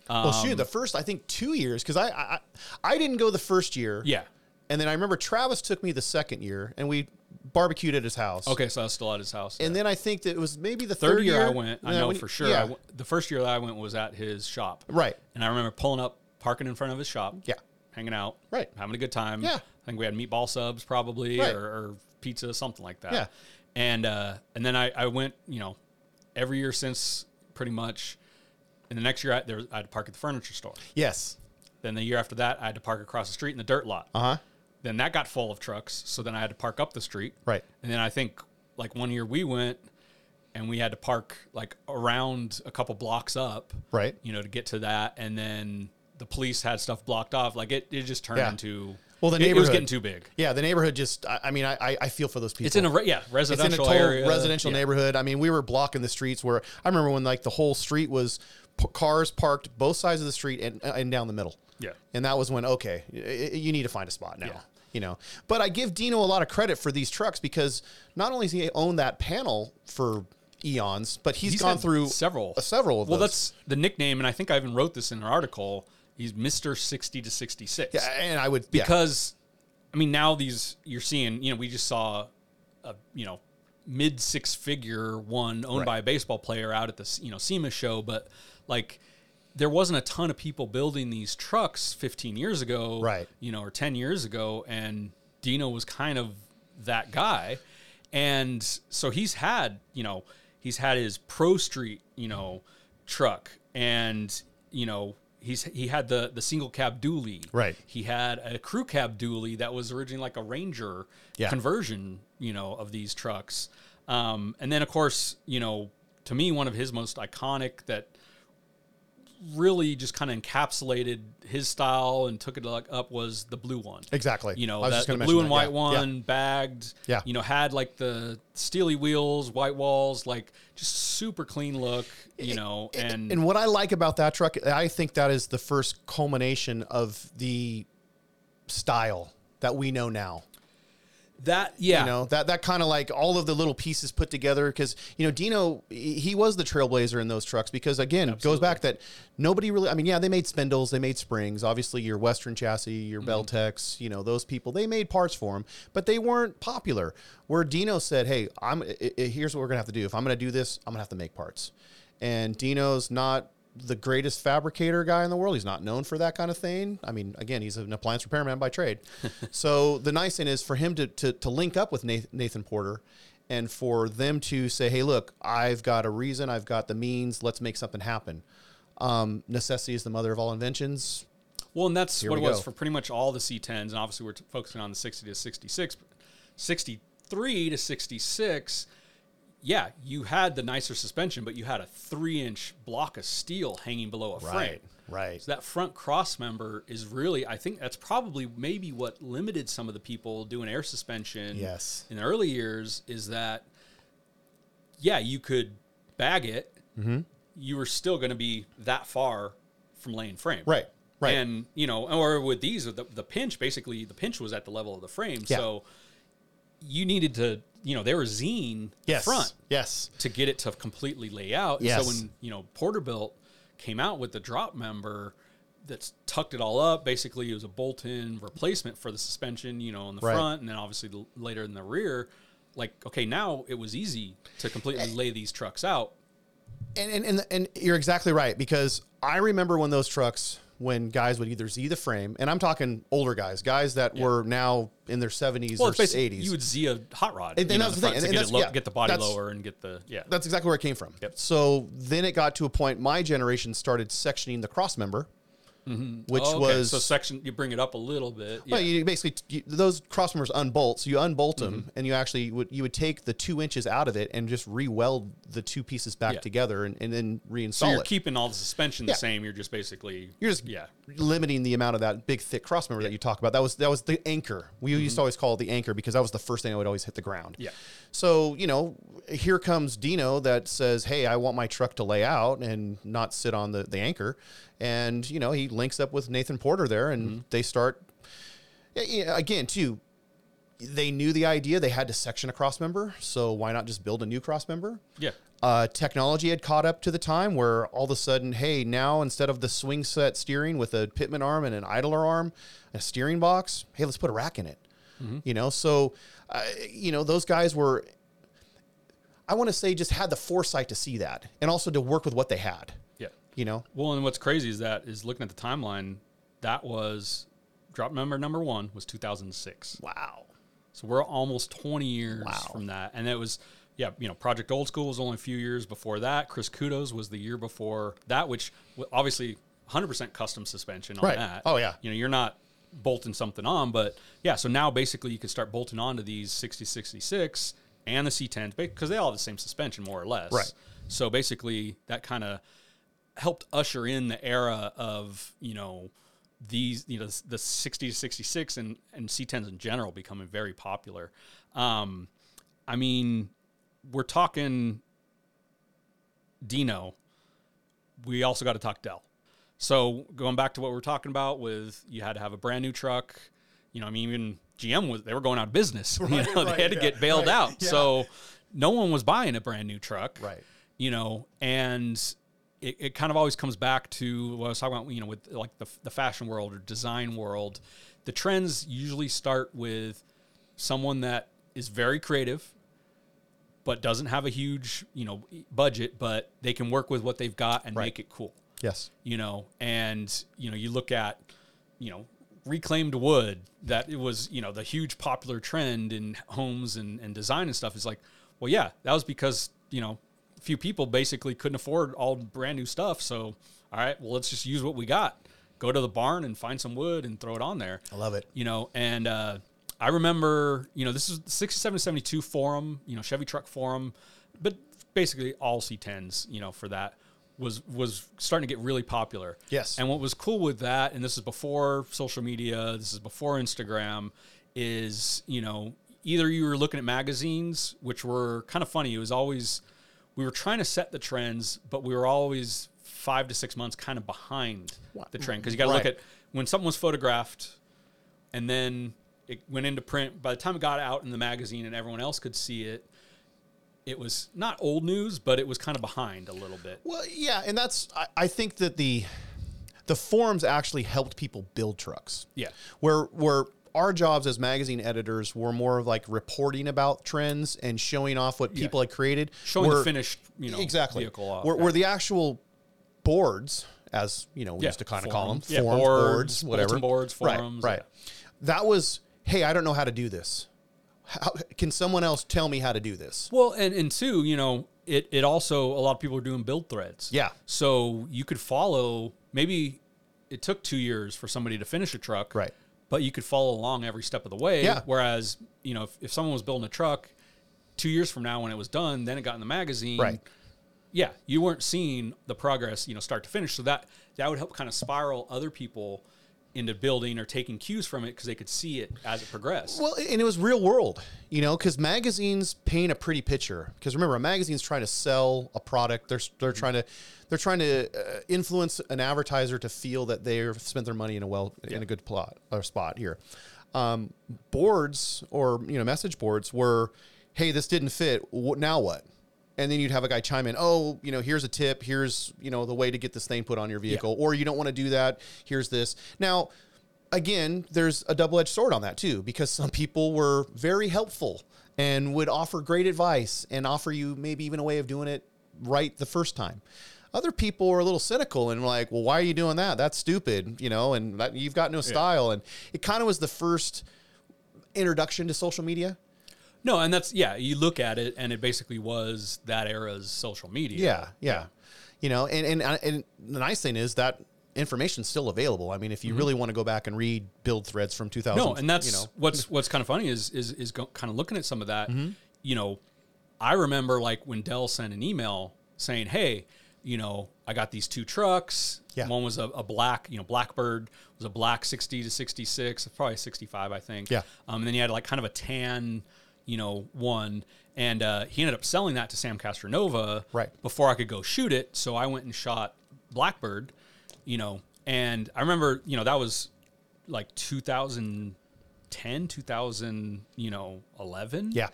S1: Um,
S2: Well, shoot, the first I think two years because I, I I didn't go the first year.
S1: Yeah.
S2: And then I remember Travis took me the second year, and we barbecued at his house.
S1: Okay, so I was still at his house.
S2: And then I think that it was maybe the
S1: third
S2: third,
S1: year, I went. I know
S2: when-
S1: for sure.
S2: Yeah.
S1: W- the first year that I went was at his shop.
S2: right.
S1: And I remember pulling up, parking in front of his shop.
S2: Yeah.
S1: Hanging out.
S2: Right.
S1: Having a good time.
S2: Yeah.
S1: I think we had meatball subs probably
S2: Right.
S1: or, or pizza, something like that.
S2: Yeah.
S1: And uh, and then I, I went, you know, every year since pretty much. And the next year I, there, I had to park at the furniture store.
S2: Yes.
S1: Then the year after that, I had to park across the street in the dirt lot.
S2: Uh huh.
S1: Then that got full of trucks, so then I had to park up the street.
S2: Right.
S1: And then I think like one year we went and we had to park like around a couple blocks up,
S2: Right.
S1: you know, to get to that. And then the police had stuff blocked off. Like it, it just turned
S2: Yeah.
S1: into
S2: Well, the
S1: it, was getting too big.
S2: Yeah, the neighborhood just. I, mean, I I- feel for those people.
S1: It's in a re- yeah
S2: It's in a
S1: residential
S2: total
S1: area,
S2: residential
S1: Yeah.
S2: neighborhood. I mean, we were blocking the streets where I remember when like the whole street was p- cars parked both sides of the street and, and down the middle.
S1: Yeah.
S2: And that was when okay, y- y- you need to find a spot now.
S1: Yeah.
S2: You know, but I give Dino a lot of credit for these trucks because not only has he owned that panel for eons, but he's gone
S1: had
S2: through
S1: several
S2: uh, several of
S1: Well,
S2: those.
S1: that's the nickname, and I think I even wrote this in an article. He's Mister Sixty to Sixty Six.
S2: yeah, and I would yeah.
S1: because I mean now these you're seeing you know we just saw a you know mid six figure one owned
S2: Right.
S1: by a baseball player out at the you know SEMA show, but like there wasn't a ton of people building these trucks 15 years ago,
S2: Right.
S1: You know, or 10 years ago, and Dino was kind of that guy, and so he's had you know he's had his Pro Street you know truck, and you know. He's, he had the, the single cab dually.
S2: Right.
S1: He had a crew cab dually that was originally like a Ranger
S2: Yeah.
S1: conversion, you know, of these trucks. Um, and then, of course, you know, to me, one of his most iconic that really just kind of encapsulated his style and took it like up was the blue one.
S2: exactly.
S1: You know, that, the blue and
S2: that.
S1: white
S2: Yeah,
S1: one, bagged.
S2: Yeah.
S1: You know, had like the steely wheels, white walls, like just super clean look. You know, and,
S2: And what I like about that truck, I think that is the first culmination of the style that we know now.
S1: That yeah,
S2: You know, that that kind of like all of the little pieces put together because you know Dino he was the trailblazer in those trucks because again it goes back that nobody really I mean yeah they made spindles they made springs. Obviously your Western chassis your
S1: Mm-hmm.
S2: Beltex you know those people they made parts for them but they weren't popular. Where Dino said hey I'm i- i- here's what we're gonna have to do. If I'm gonna do this I'm gonna have to make parts. And Dino's not the greatest fabricator guy in the world. He's not known for that kind of thing. I mean, again, he's an appliance repairman by trade. so the nice thing is for him to, to, to link up with Nathan, Porter and for them to say, "Hey, look, I've got a reason, I've got the means, let's make something happen." Um, necessity is the mother of all inventions.
S1: Well, and that's
S2: Here
S1: what it was
S2: go.
S1: for pretty much all the C10s, and obviously we're t- focusing on the 60 to 66, 63 to 66. Yeah, you had the nicer suspension, but you had a three-inch block of steel hanging below a frame.
S2: right. Right.
S1: So that front cross member is really, I think that's probably maybe what limited some of the people doing air suspension
S2: Yes.
S1: in the early years is that, yeah, you could bag it.
S2: Mm-hmm.
S1: You were still going to be that far from laying frame.
S2: Right. Right.
S1: And, you know, or with these, the, the pinch, basically, the pinch was at the level of the frame.
S2: Yeah.
S1: So you needed to, you know, they were zine
S2: yes.
S1: front
S2: Yes.
S1: to get it to completely lay out.
S2: Yes.
S1: So when you know Porterbuilt came out with the drop member that's tucked it all up, basically it was a bolt-in replacement for the suspension, you know, on the
S2: Right.
S1: front, and then obviously the, later in the rear. Like, okay, now it was easy to completely eh. lay these trucks out.
S2: And, and and and you're exactly right because I remember when those trucks when guys would either Z the frame, and I'm talking older guys, guys that were now in their 70s
S1: Well,
S2: or 80s.
S1: you would Z a hot rod,
S2: And-
S1: you
S2: and
S1: know,
S2: that's
S1: the
S2: thing,
S1: to
S2: and
S1: get, low,
S2: yeah,
S1: get the body lower and get the yeah.
S2: That's exactly where it came from.
S1: Yep.
S2: So then it got to a point. My generation started sectioning the cross member, which
S1: Oh, okay.
S2: was
S1: so section. You bring it up a little bit.
S2: Well,
S1: yeah.
S2: you basically you, those cross members unbolt. So you unbolt them,
S1: Mm-hmm.
S2: and you actually would you would take the two inches out of it and just re-weld the two pieces back
S1: Yeah.
S2: together, and, and then reinstall
S1: so you're
S2: it.
S1: keeping all the suspension the same. You're just basically
S2: You're just
S1: yeah.
S2: limiting the amount of that big thick cross member that you talk about. That was that was the anchor. We used to always call it the anchor because that was the first thing that would always hit the ground.
S1: Mm-hmm. Yeah.
S2: So you know, here comes Dino that says, "Hey, I want my truck to lay out and not sit on the the anchor," and you know he links up with Nathan Porter there, and
S1: Mm-hmm.
S2: they start. Again, too. They knew the idea. They had to section a cross member, so why not just build a new cross member?
S1: Yeah.
S2: uh, technology had caught up to the time where all of a sudden, hey, now instead of the swing set steering with a pitman arm and an idler arm, a steering box, hey, let's put a rack in it. You know, so uh, you know those guys were. I want to say just had the foresight to see that, and also to work with what they had.
S1: Yeah.
S2: You know,
S1: Well, and what's crazy is that is looking at the timeline, that was drop number number one was 2006.
S2: wow.
S1: So we're almost 20 years
S2: Wow.
S1: from that. And it was, yeah, you know, Project Old School was only a few years before that. Chris Kudos was the year before that, which obviously 100% custom suspension on
S2: Right.
S1: that.
S2: Oh, yeah.
S1: You know, you're not bolting something on, but yeah, so now basically you can start bolting onto these 6066 and the C10s because they all have the same suspension more or less.
S2: Right.
S1: So basically that kind of helped usher in the era of, you know, these, you know, the 60 to 66 and, and C10s in general becoming very popular. Um, I mean, we're talking Dino. We also got to talk Dell. So going back to what we're talking about with you had to have a brand new truck. You know, I mean, even GM was they were going out of business. you know,
S2: right,
S1: they had to
S2: yeah,
S1: get bailed
S2: right,
S1: out.
S2: yeah.
S1: So no one was buying a brand new truck.
S2: Right.
S1: You know, and it, it kind of always comes back to what I was talking about, you know, with like the, the fashion world or design world. The trends usually start with someone that is very creative, but doesn't have a huge, you know, budget, but they can work with what they've got and
S2: Right.
S1: make it cool
S2: Yes.
S1: you know, and you know, you look at, you know, reclaimed wood that it was, you know, the huge popular trend in homes and, and design and stuff is like, well, yeah, that was because, you know, a few people basically couldn't afford all brand new stuff. So, all right, well, let's just use what we got. Go to the barn and find some wood and throw it on there.
S2: I love it.
S1: You know, and uh, I remember, you know, this is the 67 72 forum, you know, Chevy Truck Forum, but basically all C10s, you know, for that was was starting to get really popular.
S2: Yes.
S1: And what was cool with that, and this is before social media, this is before Instagram, is, you know, either you were looking at magazines, which were kind of funny. It was always we were trying to set the trends, but we were always five to six months kind of behind the trend because you got to look at when something was photographed and then it went into print. By the time it got out in the magazine and everyone else could see it, it was not old news, but it was kind of behind a little bit.
S2: Well, yeah, and that's I, I think that the the forums actually helped people build trucks.
S1: Yeah.
S2: Where where our jobs as magazine editors were more of like reporting about trends and showing off what people had created.
S1: Showing the finished, you know,
S2: exactly.
S1: vehicle off.
S2: Where, where the actual boards, as you know, we
S1: Yeah,
S2: used to kind of call them,
S1: forums. Yeah,
S2: forums,
S1: boards,
S2: boards, whatever,
S1: boards,
S2: Right,
S1: forums,
S2: Right. That was, hey, I don't know how to do this. How, can someone else tell me how to do this?
S1: Well, and, and two, you know, it, it also, a lot of people are doing build threads.
S2: Yeah.
S1: So you could follow, maybe it took two years for somebody to finish a truck.
S2: Right.
S1: But you could follow along every step of the way.
S2: Yeah.
S1: Whereas, you know, if, if someone was building a truck two years from now when it was done, then it got in the magazine.
S2: Right.
S1: Yeah. You weren't seeing the progress, you know, start to finish. So that, that would help kind of spiral other people into building or taking cues from it because they could see it as it progressed.
S2: Well, and it was real world, you know, because magazines paint a pretty picture. Because remember, a magazine's trying to sell a product. They're they're trying to they're trying to uh, influence an advertiser to feel that they've spent their money in a well in a good plot or spot here. Um, boards or you know message boards were, hey, this didn't fit. Now what? And then you'd have a guy chime in, oh, you know, here's a tip. Here's, you know, the way to get this thing put on your vehicle. Or you don't want to do that. Here's this. Now, again, there's a double edged sword on that too, because some people were very helpful and would offer great advice and offer you maybe even a way of doing it right the first time. Other people are a little cynical and like, well, why are you doing that? That's stupid, you know, and that, you've got no style. And it kind of was the first introduction to social media.
S1: No, and that's yeah. You look at it, and it basically was that era's social media.
S2: Yeah, yeah. You know, and, and and the nice thing is that information's still available. I mean, if you really want to go back and read build threads from 2000,
S1: Mm-hmm. No, and that's
S2: you know,
S1: what's what's kind of funny is is is go, kind of looking at some of that.
S2: Mm-hmm.
S1: You know, I remember like when Dell sent an email saying, "Hey, you know, I got these two trucks.
S2: Yeah.
S1: One was a, a black, you know, Blackbird was a black sixty to sixty six, probably sixty five, I think.
S2: Yeah.
S1: Um, and then you had like kind of a tan, you know, one, and uh, he ended up selling that to Sam Castronova.
S2: Right.
S1: Before I could go shoot it, so I went and shot Blackbird, you know, and I remember, you know, that was like 2010, 2000, you know, 11.
S2: yeah,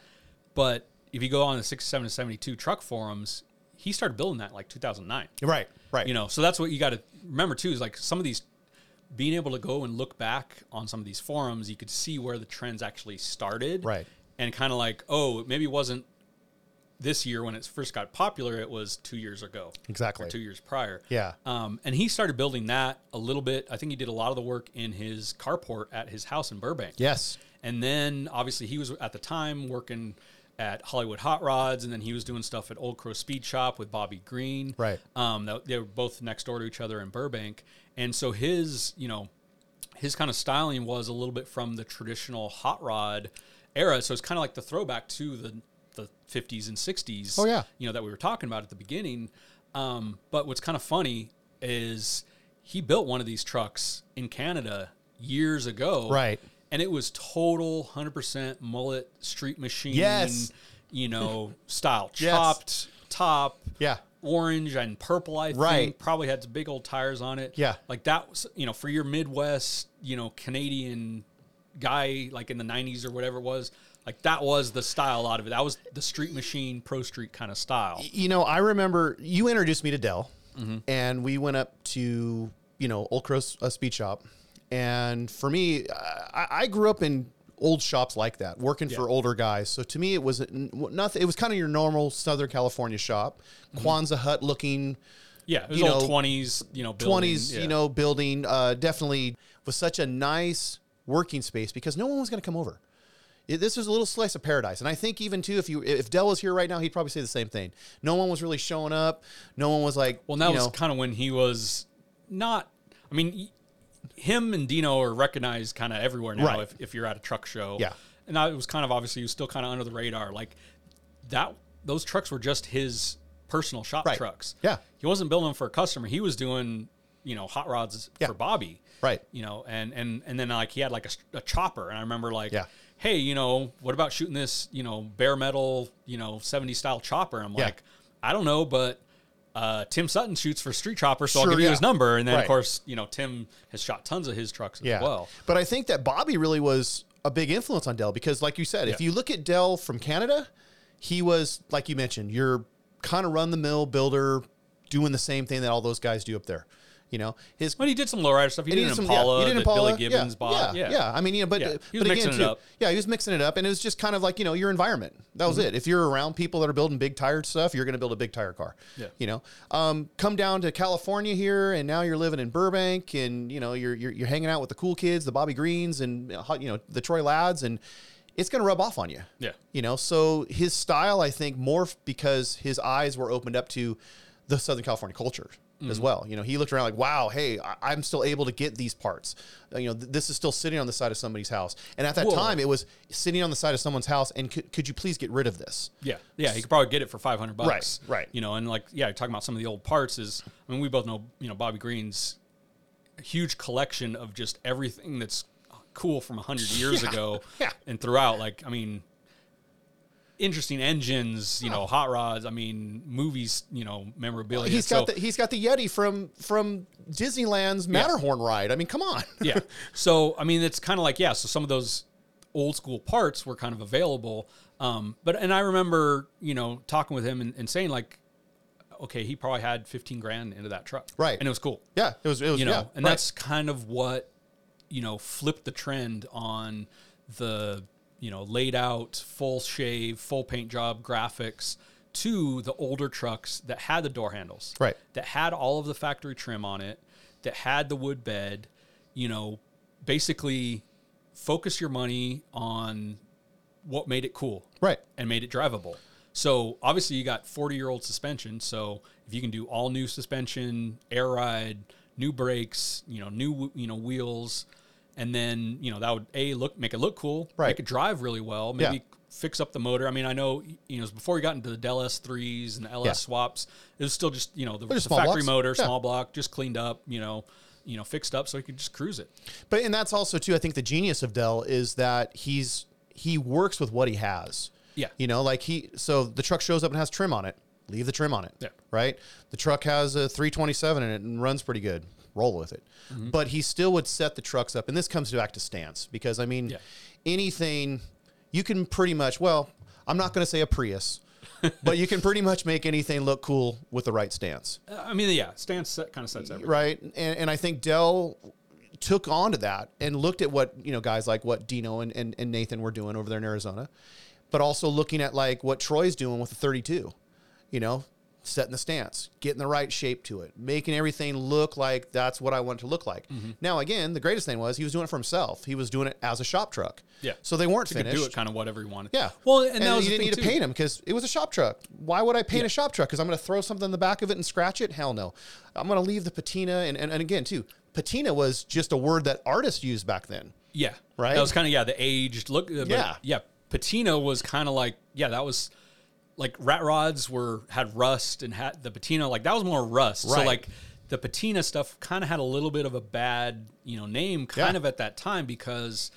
S1: But if you go on the 67 to 72 truck forums, he started building that like 2009.
S2: right, right.
S1: You know, so that's what you got to remember too is like some of these being able to go and look back on some of these forums, you could see where the trends actually started.
S2: Right.
S1: And kind of like, oh, maybe it wasn't this year when it first got popular, it was two years ago.
S2: Exactly.
S1: Or two years prior.
S2: Yeah.
S1: Um, and he started building that a little bit. I think he did a lot of the work in his carport at his house in Burbank.
S2: yes,
S1: And then obviously he was at the time working at Hollywood Hot Rods, and then he was doing stuff at Old Crow Speed Shop with Bobby Green.
S2: Right.
S1: Um, they were both next door to each other in Burbank, and so his, you know, his kind of styling was a little bit from the traditional hot rod era. So it's kind of like the throwback to the the 50s and 60s.
S2: Oh, yeah.
S1: You know that we were talking about at the beginning. Um, but what's kind of funny is he built one of these trucks in Canada years ago.
S2: Right.
S1: And it was total 100% mullet street machine.
S2: Yes.
S1: You know, style
S2: Yes.
S1: chopped top
S2: Yeah.
S1: orange and purple, I think.
S2: Right.
S1: Probably had some big old tires on it.
S2: Yeah.
S1: Like that was, you know, for your Midwest, you know, Canadian guy, like in the 90s or whatever it was, like that was the style out of it. That was the street machine, pro street kind of style.
S2: you know, I remember you introduced me to Dell,
S1: Mm-hmm.
S2: and we went up to you know Old Crow's uh, speed shop, and for me, I, I grew up in old shops like that, working for older guys. So to me, it was nothing. It was kind of your normal Southern California shop,
S1: Mm-hmm.
S2: Quonset hut looking.
S1: Yeah. It was
S2: You
S1: old
S2: know,
S1: 20s, you know, building,
S2: 20s,
S1: yeah.
S2: you know, building. Uh, definitely was such a nice working space because no one was going to come over. It- this was a little slice of paradise, and I think even too, if you if Dell was here right now, he'd probably say the same thing. No one was really showing up. No one was like,
S1: Well, that was kind of when he was not. I mean, him and Dino are recognized kind of everywhere now.
S2: Right.
S1: If, if you're at a truck show,
S2: Yeah.
S1: and that was kind of obviously he was still kind of under the radar. Like that, those trucks were just his personal shop
S2: Right.
S1: trucks.
S2: Yeah.
S1: he wasn't building them for a customer. He was doing you know hot rods
S2: Yeah.
S1: for Bobby.
S2: Right.
S1: You know, and and and then like he had like a chopper, and I remember like.
S2: Yeah.
S1: Hey, you know, what about shooting this, you know, bare metal, you know, 70 style chopper? I'm
S2: Yeah.
S1: like, I don't know, but uh, Tim Sutton shoots for Street Chopper, so
S2: Sure,
S1: I'll give you his number. And then,
S2: Right.
S1: of course, you know, Tim has shot tons of his trucks as
S2: yeah.
S1: well.
S2: But I think that Bobby really was a big influence on Dell because, like you said, if you look at Dell from Canada, he was like you mentioned, your kind of run the mill builder, doing the same thing that all those guys do up there. You know, his
S1: But he did some lowrider stuff. He did an
S2: some- yeah, he did Impala,
S1: Billy Gibbons
S2: yeah,
S1: bought.
S2: Yeah, yeah. I mean, you know, but
S1: Yeah, he was
S2: but
S1: mixing
S2: again,
S1: it
S2: too,
S1: up.
S2: yeah, he was mixing it up, and it was just kind of like you know your environment. That was it. If you're around people that are building big tired stuff, you're going to build a big tire car.
S1: Yeah.
S2: You know, um, come down to California here, and now you're living in Burbank, and you know you're you're, you're hanging out with the cool kids, the Bobby Greens, and uh, you know the Troy Ladds, and it's going to rub off on you.
S1: Yeah.
S2: You know, so his style, I think, morphed because his eyes were opened up to the Southern California culture as well. You know, he looked around like, wow, hey, I- I'm still able to get these parts. Uh, you know, th- this is still sitting on the side of somebody's house. And at that
S1: Whoa.
S2: time, it was sitting on the side of someone's house. And could, could you please get rid of this?
S1: Yeah, yeah, you could probably get it for five hundred bucks.
S2: Right, right.
S1: You know, and like, yeah, talking about some of the old parts is, I mean, we both know, you know, Bobby Green's huge collection of just everything that's cool from hundred years
S2: Yeah,
S1: ago,
S2: yeah.
S1: and throughout. Like, I mean, interesting engines, you know, hot rods. I mean, movies, you know, memorabilia.
S2: He's
S1: So-
S2: got the he's got the Yeti from from Disneyland's Matterhorn ride. I mean, come on.
S1: yeah. So I mean, it's kind of like yeah. So some of those old school parts were kind of available. Um, but and I remember you know talking with him and, and saying like, okay, he probably had fifteen grand into that truck,
S2: Right.
S1: And it was cool,
S2: yeah, it was it was
S1: you know.
S2: yeah,
S1: and
S2: right.
S1: that's kind of what you know flipped the trend on the you know laid out full shave, full paint job graphics to the older trucks that had the door handles,
S2: Right.
S1: that had all of the factory trim on it, that had the wood bed, you know, basically focus your money on what made it cool
S2: right.
S1: and made it drivable. So obviously you got 40 year old suspension. So if you can do all new suspension, air ride, new brakes, you know, new you know wheels, and then you know that would a look make it look cool,
S2: Right.
S1: make it drive really well, maybe
S2: Yeah.
S1: fix up the motor. I mean, I know you know before we got into the LS3s and the LS
S2: Yeah.
S1: swaps, it was still just you know the, the factory
S2: blocks.
S1: motor,
S2: Yeah.
S1: small block, just cleaned up, you know, you know, fixed up so you could just cruise it.
S2: But and that's also too. I think the genius of Dell is that he's he works with what he has.
S1: Yeah.
S2: You know, like he so the truck shows up and has trim on it. Leave the trim on it.
S1: Yeah.
S2: Right. The truck has a 327 in it and runs pretty good. Roll with it.
S1: Mm-hmm.
S2: But he still would set the trucks up, and this comes back to stance because I mean,
S1: Yeah.
S2: anything you can pretty much. Well, I'm not going to say a Prius. but you can pretty much make anything look cool with the right stance
S1: Uh, I mean, yeah, stance set, kind of sets everything.
S2: right? And, and I think Dell took on to that and looked at what you know guys like what Dino and, and, and Nathan were doing over there in Arizona, but also looking at like what Troy's doing with the 32, you know, setting the stance, getting the right shape to it, making everything look like that's what I want it to look like.
S1: Mm-hmm.
S2: Now, again, the greatest thing was he was doing it for himself. He was doing it as a shop truck.
S1: Yeah.
S2: So they weren't
S1: could
S2: finished.
S1: do it kind of whatever he wanted.
S2: Yeah.
S1: Well, and, that was
S2: you didn't need to paint him because it was a shop truck. Why would I paint
S1: Yeah.
S2: a shop truck? Because I'm going to throw something in the back of it and scratch it? Hell no. I'm going to leave the patina. And, and, and again, too, patina was just a word that artists used back then.
S1: Yeah.
S2: Right?
S1: That was kind of yeah the aged look. uh,
S2: Yeah.
S1: Yeah. Patina was kind of like yeah that was like rat rods were had rust and had the patina like that was more rust. So like the patina stuff kind of had a little bit of a bad you know name kind
S2: Yeah.
S1: of at that time because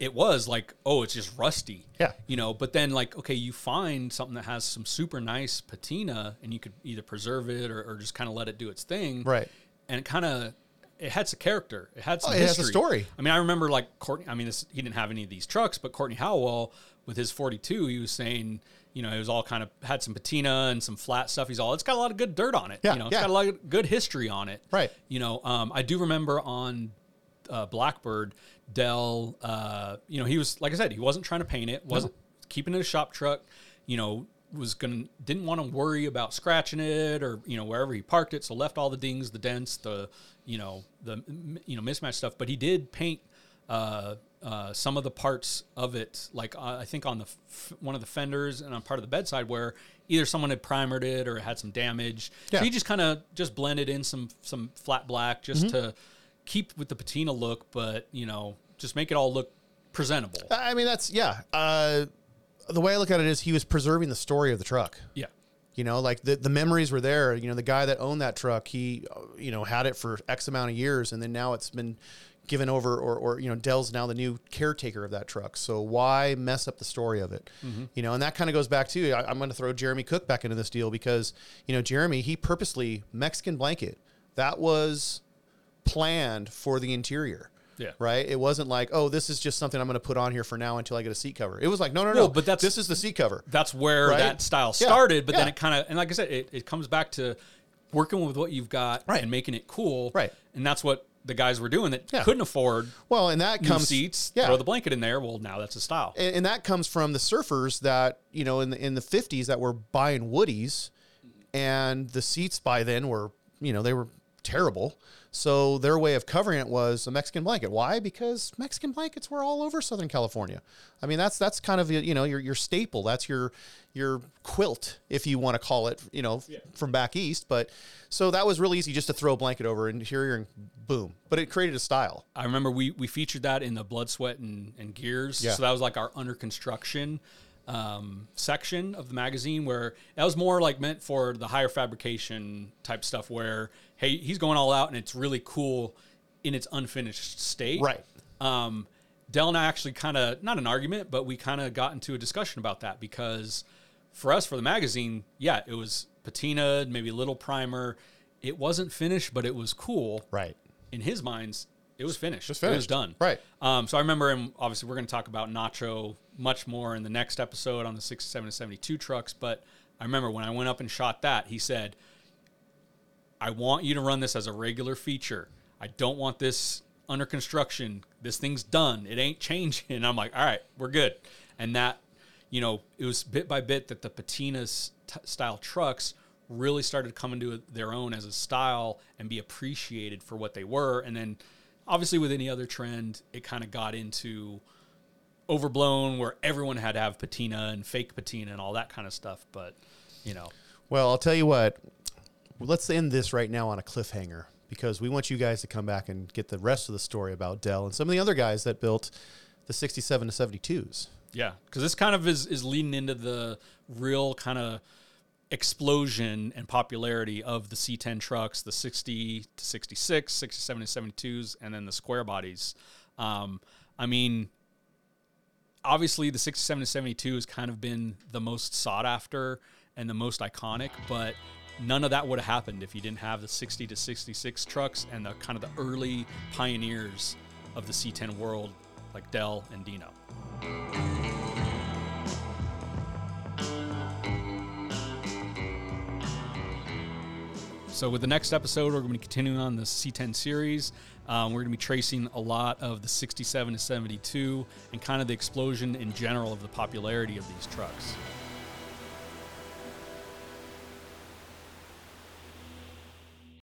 S1: it was like oh it's just rusty.
S2: Yeah.
S1: You know, but then like okay you find something that has some super nice patina and you could either preserve it or, or just kind of let it do its thing.
S2: Right.
S1: And it kind of it had some character. It had some
S2: Oh, it has a story.
S1: I mean, I remember like Courtney. I mean, this, he didn't have any of these trucks, but Courtney Howell with his 42, he was saying, you know, it was all kind of had some patina and some flat stuff. He's all, it's got a lot of good dirt on it.
S2: Yeah,
S1: you know, it's
S2: yeah.
S1: got a lot of good history on it.
S2: Right.
S1: You know, um, I do remember on uh, Blackbird, Dell. Uh, you know, he was like I said, he wasn't trying to paint it. wasn't keeping it a shop truck. You know, was gonna didn't want to worry about scratching it or you know wherever he parked it. So left all the dings, the dents, the you know the you know mismatched stuff. But he did paint. Uh, uh, some of the parts of it, like uh, I think on the f- one of the fenders and on part of the bedside, where either someone had primered it or it had some damage.
S2: Yeah.
S1: So he just kind of just blended in some some flat black just
S2: Mm-hmm.
S1: to keep with the patina look, but you know, just make it all look presentable.
S2: I mean, that's, yeah. Uh, the way I look at it is he was preserving the story of the truck.
S1: Yeah.
S2: You know, like the, the memories were there. You know, the guy that owned that truck, he, you know, had it for X amount of years, and then now it's been given over, or, or you know, Dell's now the new caretaker of that truck. So why mess up the story of it? Mm-hmm. You know, and that kind of goes back to I, I'm going to throw Jeremy Cook back into this deal because you know Jeremy he purposely Mexican blanket that was planned for the interior.
S1: Yeah.
S2: Right. It wasn't like, oh, this is just something I'm going to put on here for now until I get a seat cover. It was like, no, no, no.
S1: Well, but that's-
S2: this is the seat cover.
S1: That's where
S2: Right?
S1: that style
S2: Yeah.
S1: started, but then it kind of and like I said, it, it comes back to working with what you've got
S2: Right.
S1: and making it cool.
S2: Right.
S1: And that's what the guys were doing that
S2: Yeah.
S1: couldn't afford
S2: Well, and that comes
S1: seats,
S2: Yeah.
S1: throw the blanket in there. Well, now that's a style.
S2: and, and that comes from the surfers that you know in the in the 50s that were buying woodies and the seats by then were you know they were terrible. So their way of covering it was a Mexican blanket. Why? Because Mexican blankets were all over Southern California. I mean, that's that's kind of you know your your staple. That's your your quilt, if you want to call it, you know, yeah. from back east. But so that was really easy just to throw a blanket over interior and boom. But it created a style.
S1: I remember we we featured that in the blood, sweat, and, and gears. Yeah. So that was like our under construction um, section of the magazine where that was more like meant for the higher fabrication type stuff where hey he's going all out and it's really cool in its unfinished state
S2: right
S1: um, dell and i actually kind of not an argument but we kind of got into a discussion about that because for us for the magazine yeah it was patina maybe a little primer it wasn't finished but it was cool
S2: right
S1: in his minds it was finished.
S2: Just finished. It
S1: was done.
S2: Right.
S1: Um, so I remember, and obviously, we're going to talk about Nacho much more in the next episode on the 67 to 72 trucks. But I remember when I went up and shot that, he said, I want you to run this as a regular feature. I don't want this under construction. This thing's done. It ain't changing. And I'm like, all right, we're good. And that, you know, it was bit by bit that the patina t- style trucks really started coming to their own as a style and be appreciated for what they were. And then obviously with any other trend, it kind of got into overblown where everyone had to have patina and fake patina and all that kind of stuff. But you know,
S2: well, I'll tell you what. Let's end this right now on a cliffhanger because we want you guys to come back and get the rest of the story about Dell and some of the other guys that built the 67 to 72s.
S1: Yeah, because this kind of is is leading into the real kind of explosion and popularity of the C10 trucks, the 60 to 66, 67 to 72s, and then the square bodies. Um, I mean, obviously the 67 to 72 has kind of been the most sought after and the most iconic, but none of that would have happened if you didn't have the 60 to 66 trucks and the kind of the early pioneers of the C10 world like Dell and Dino. So, with the next episode, we're going to be continuing on the C10 series. Um, we're going to be tracing a lot of the 67 to 72 and kind of the explosion in general of the popularity of these trucks.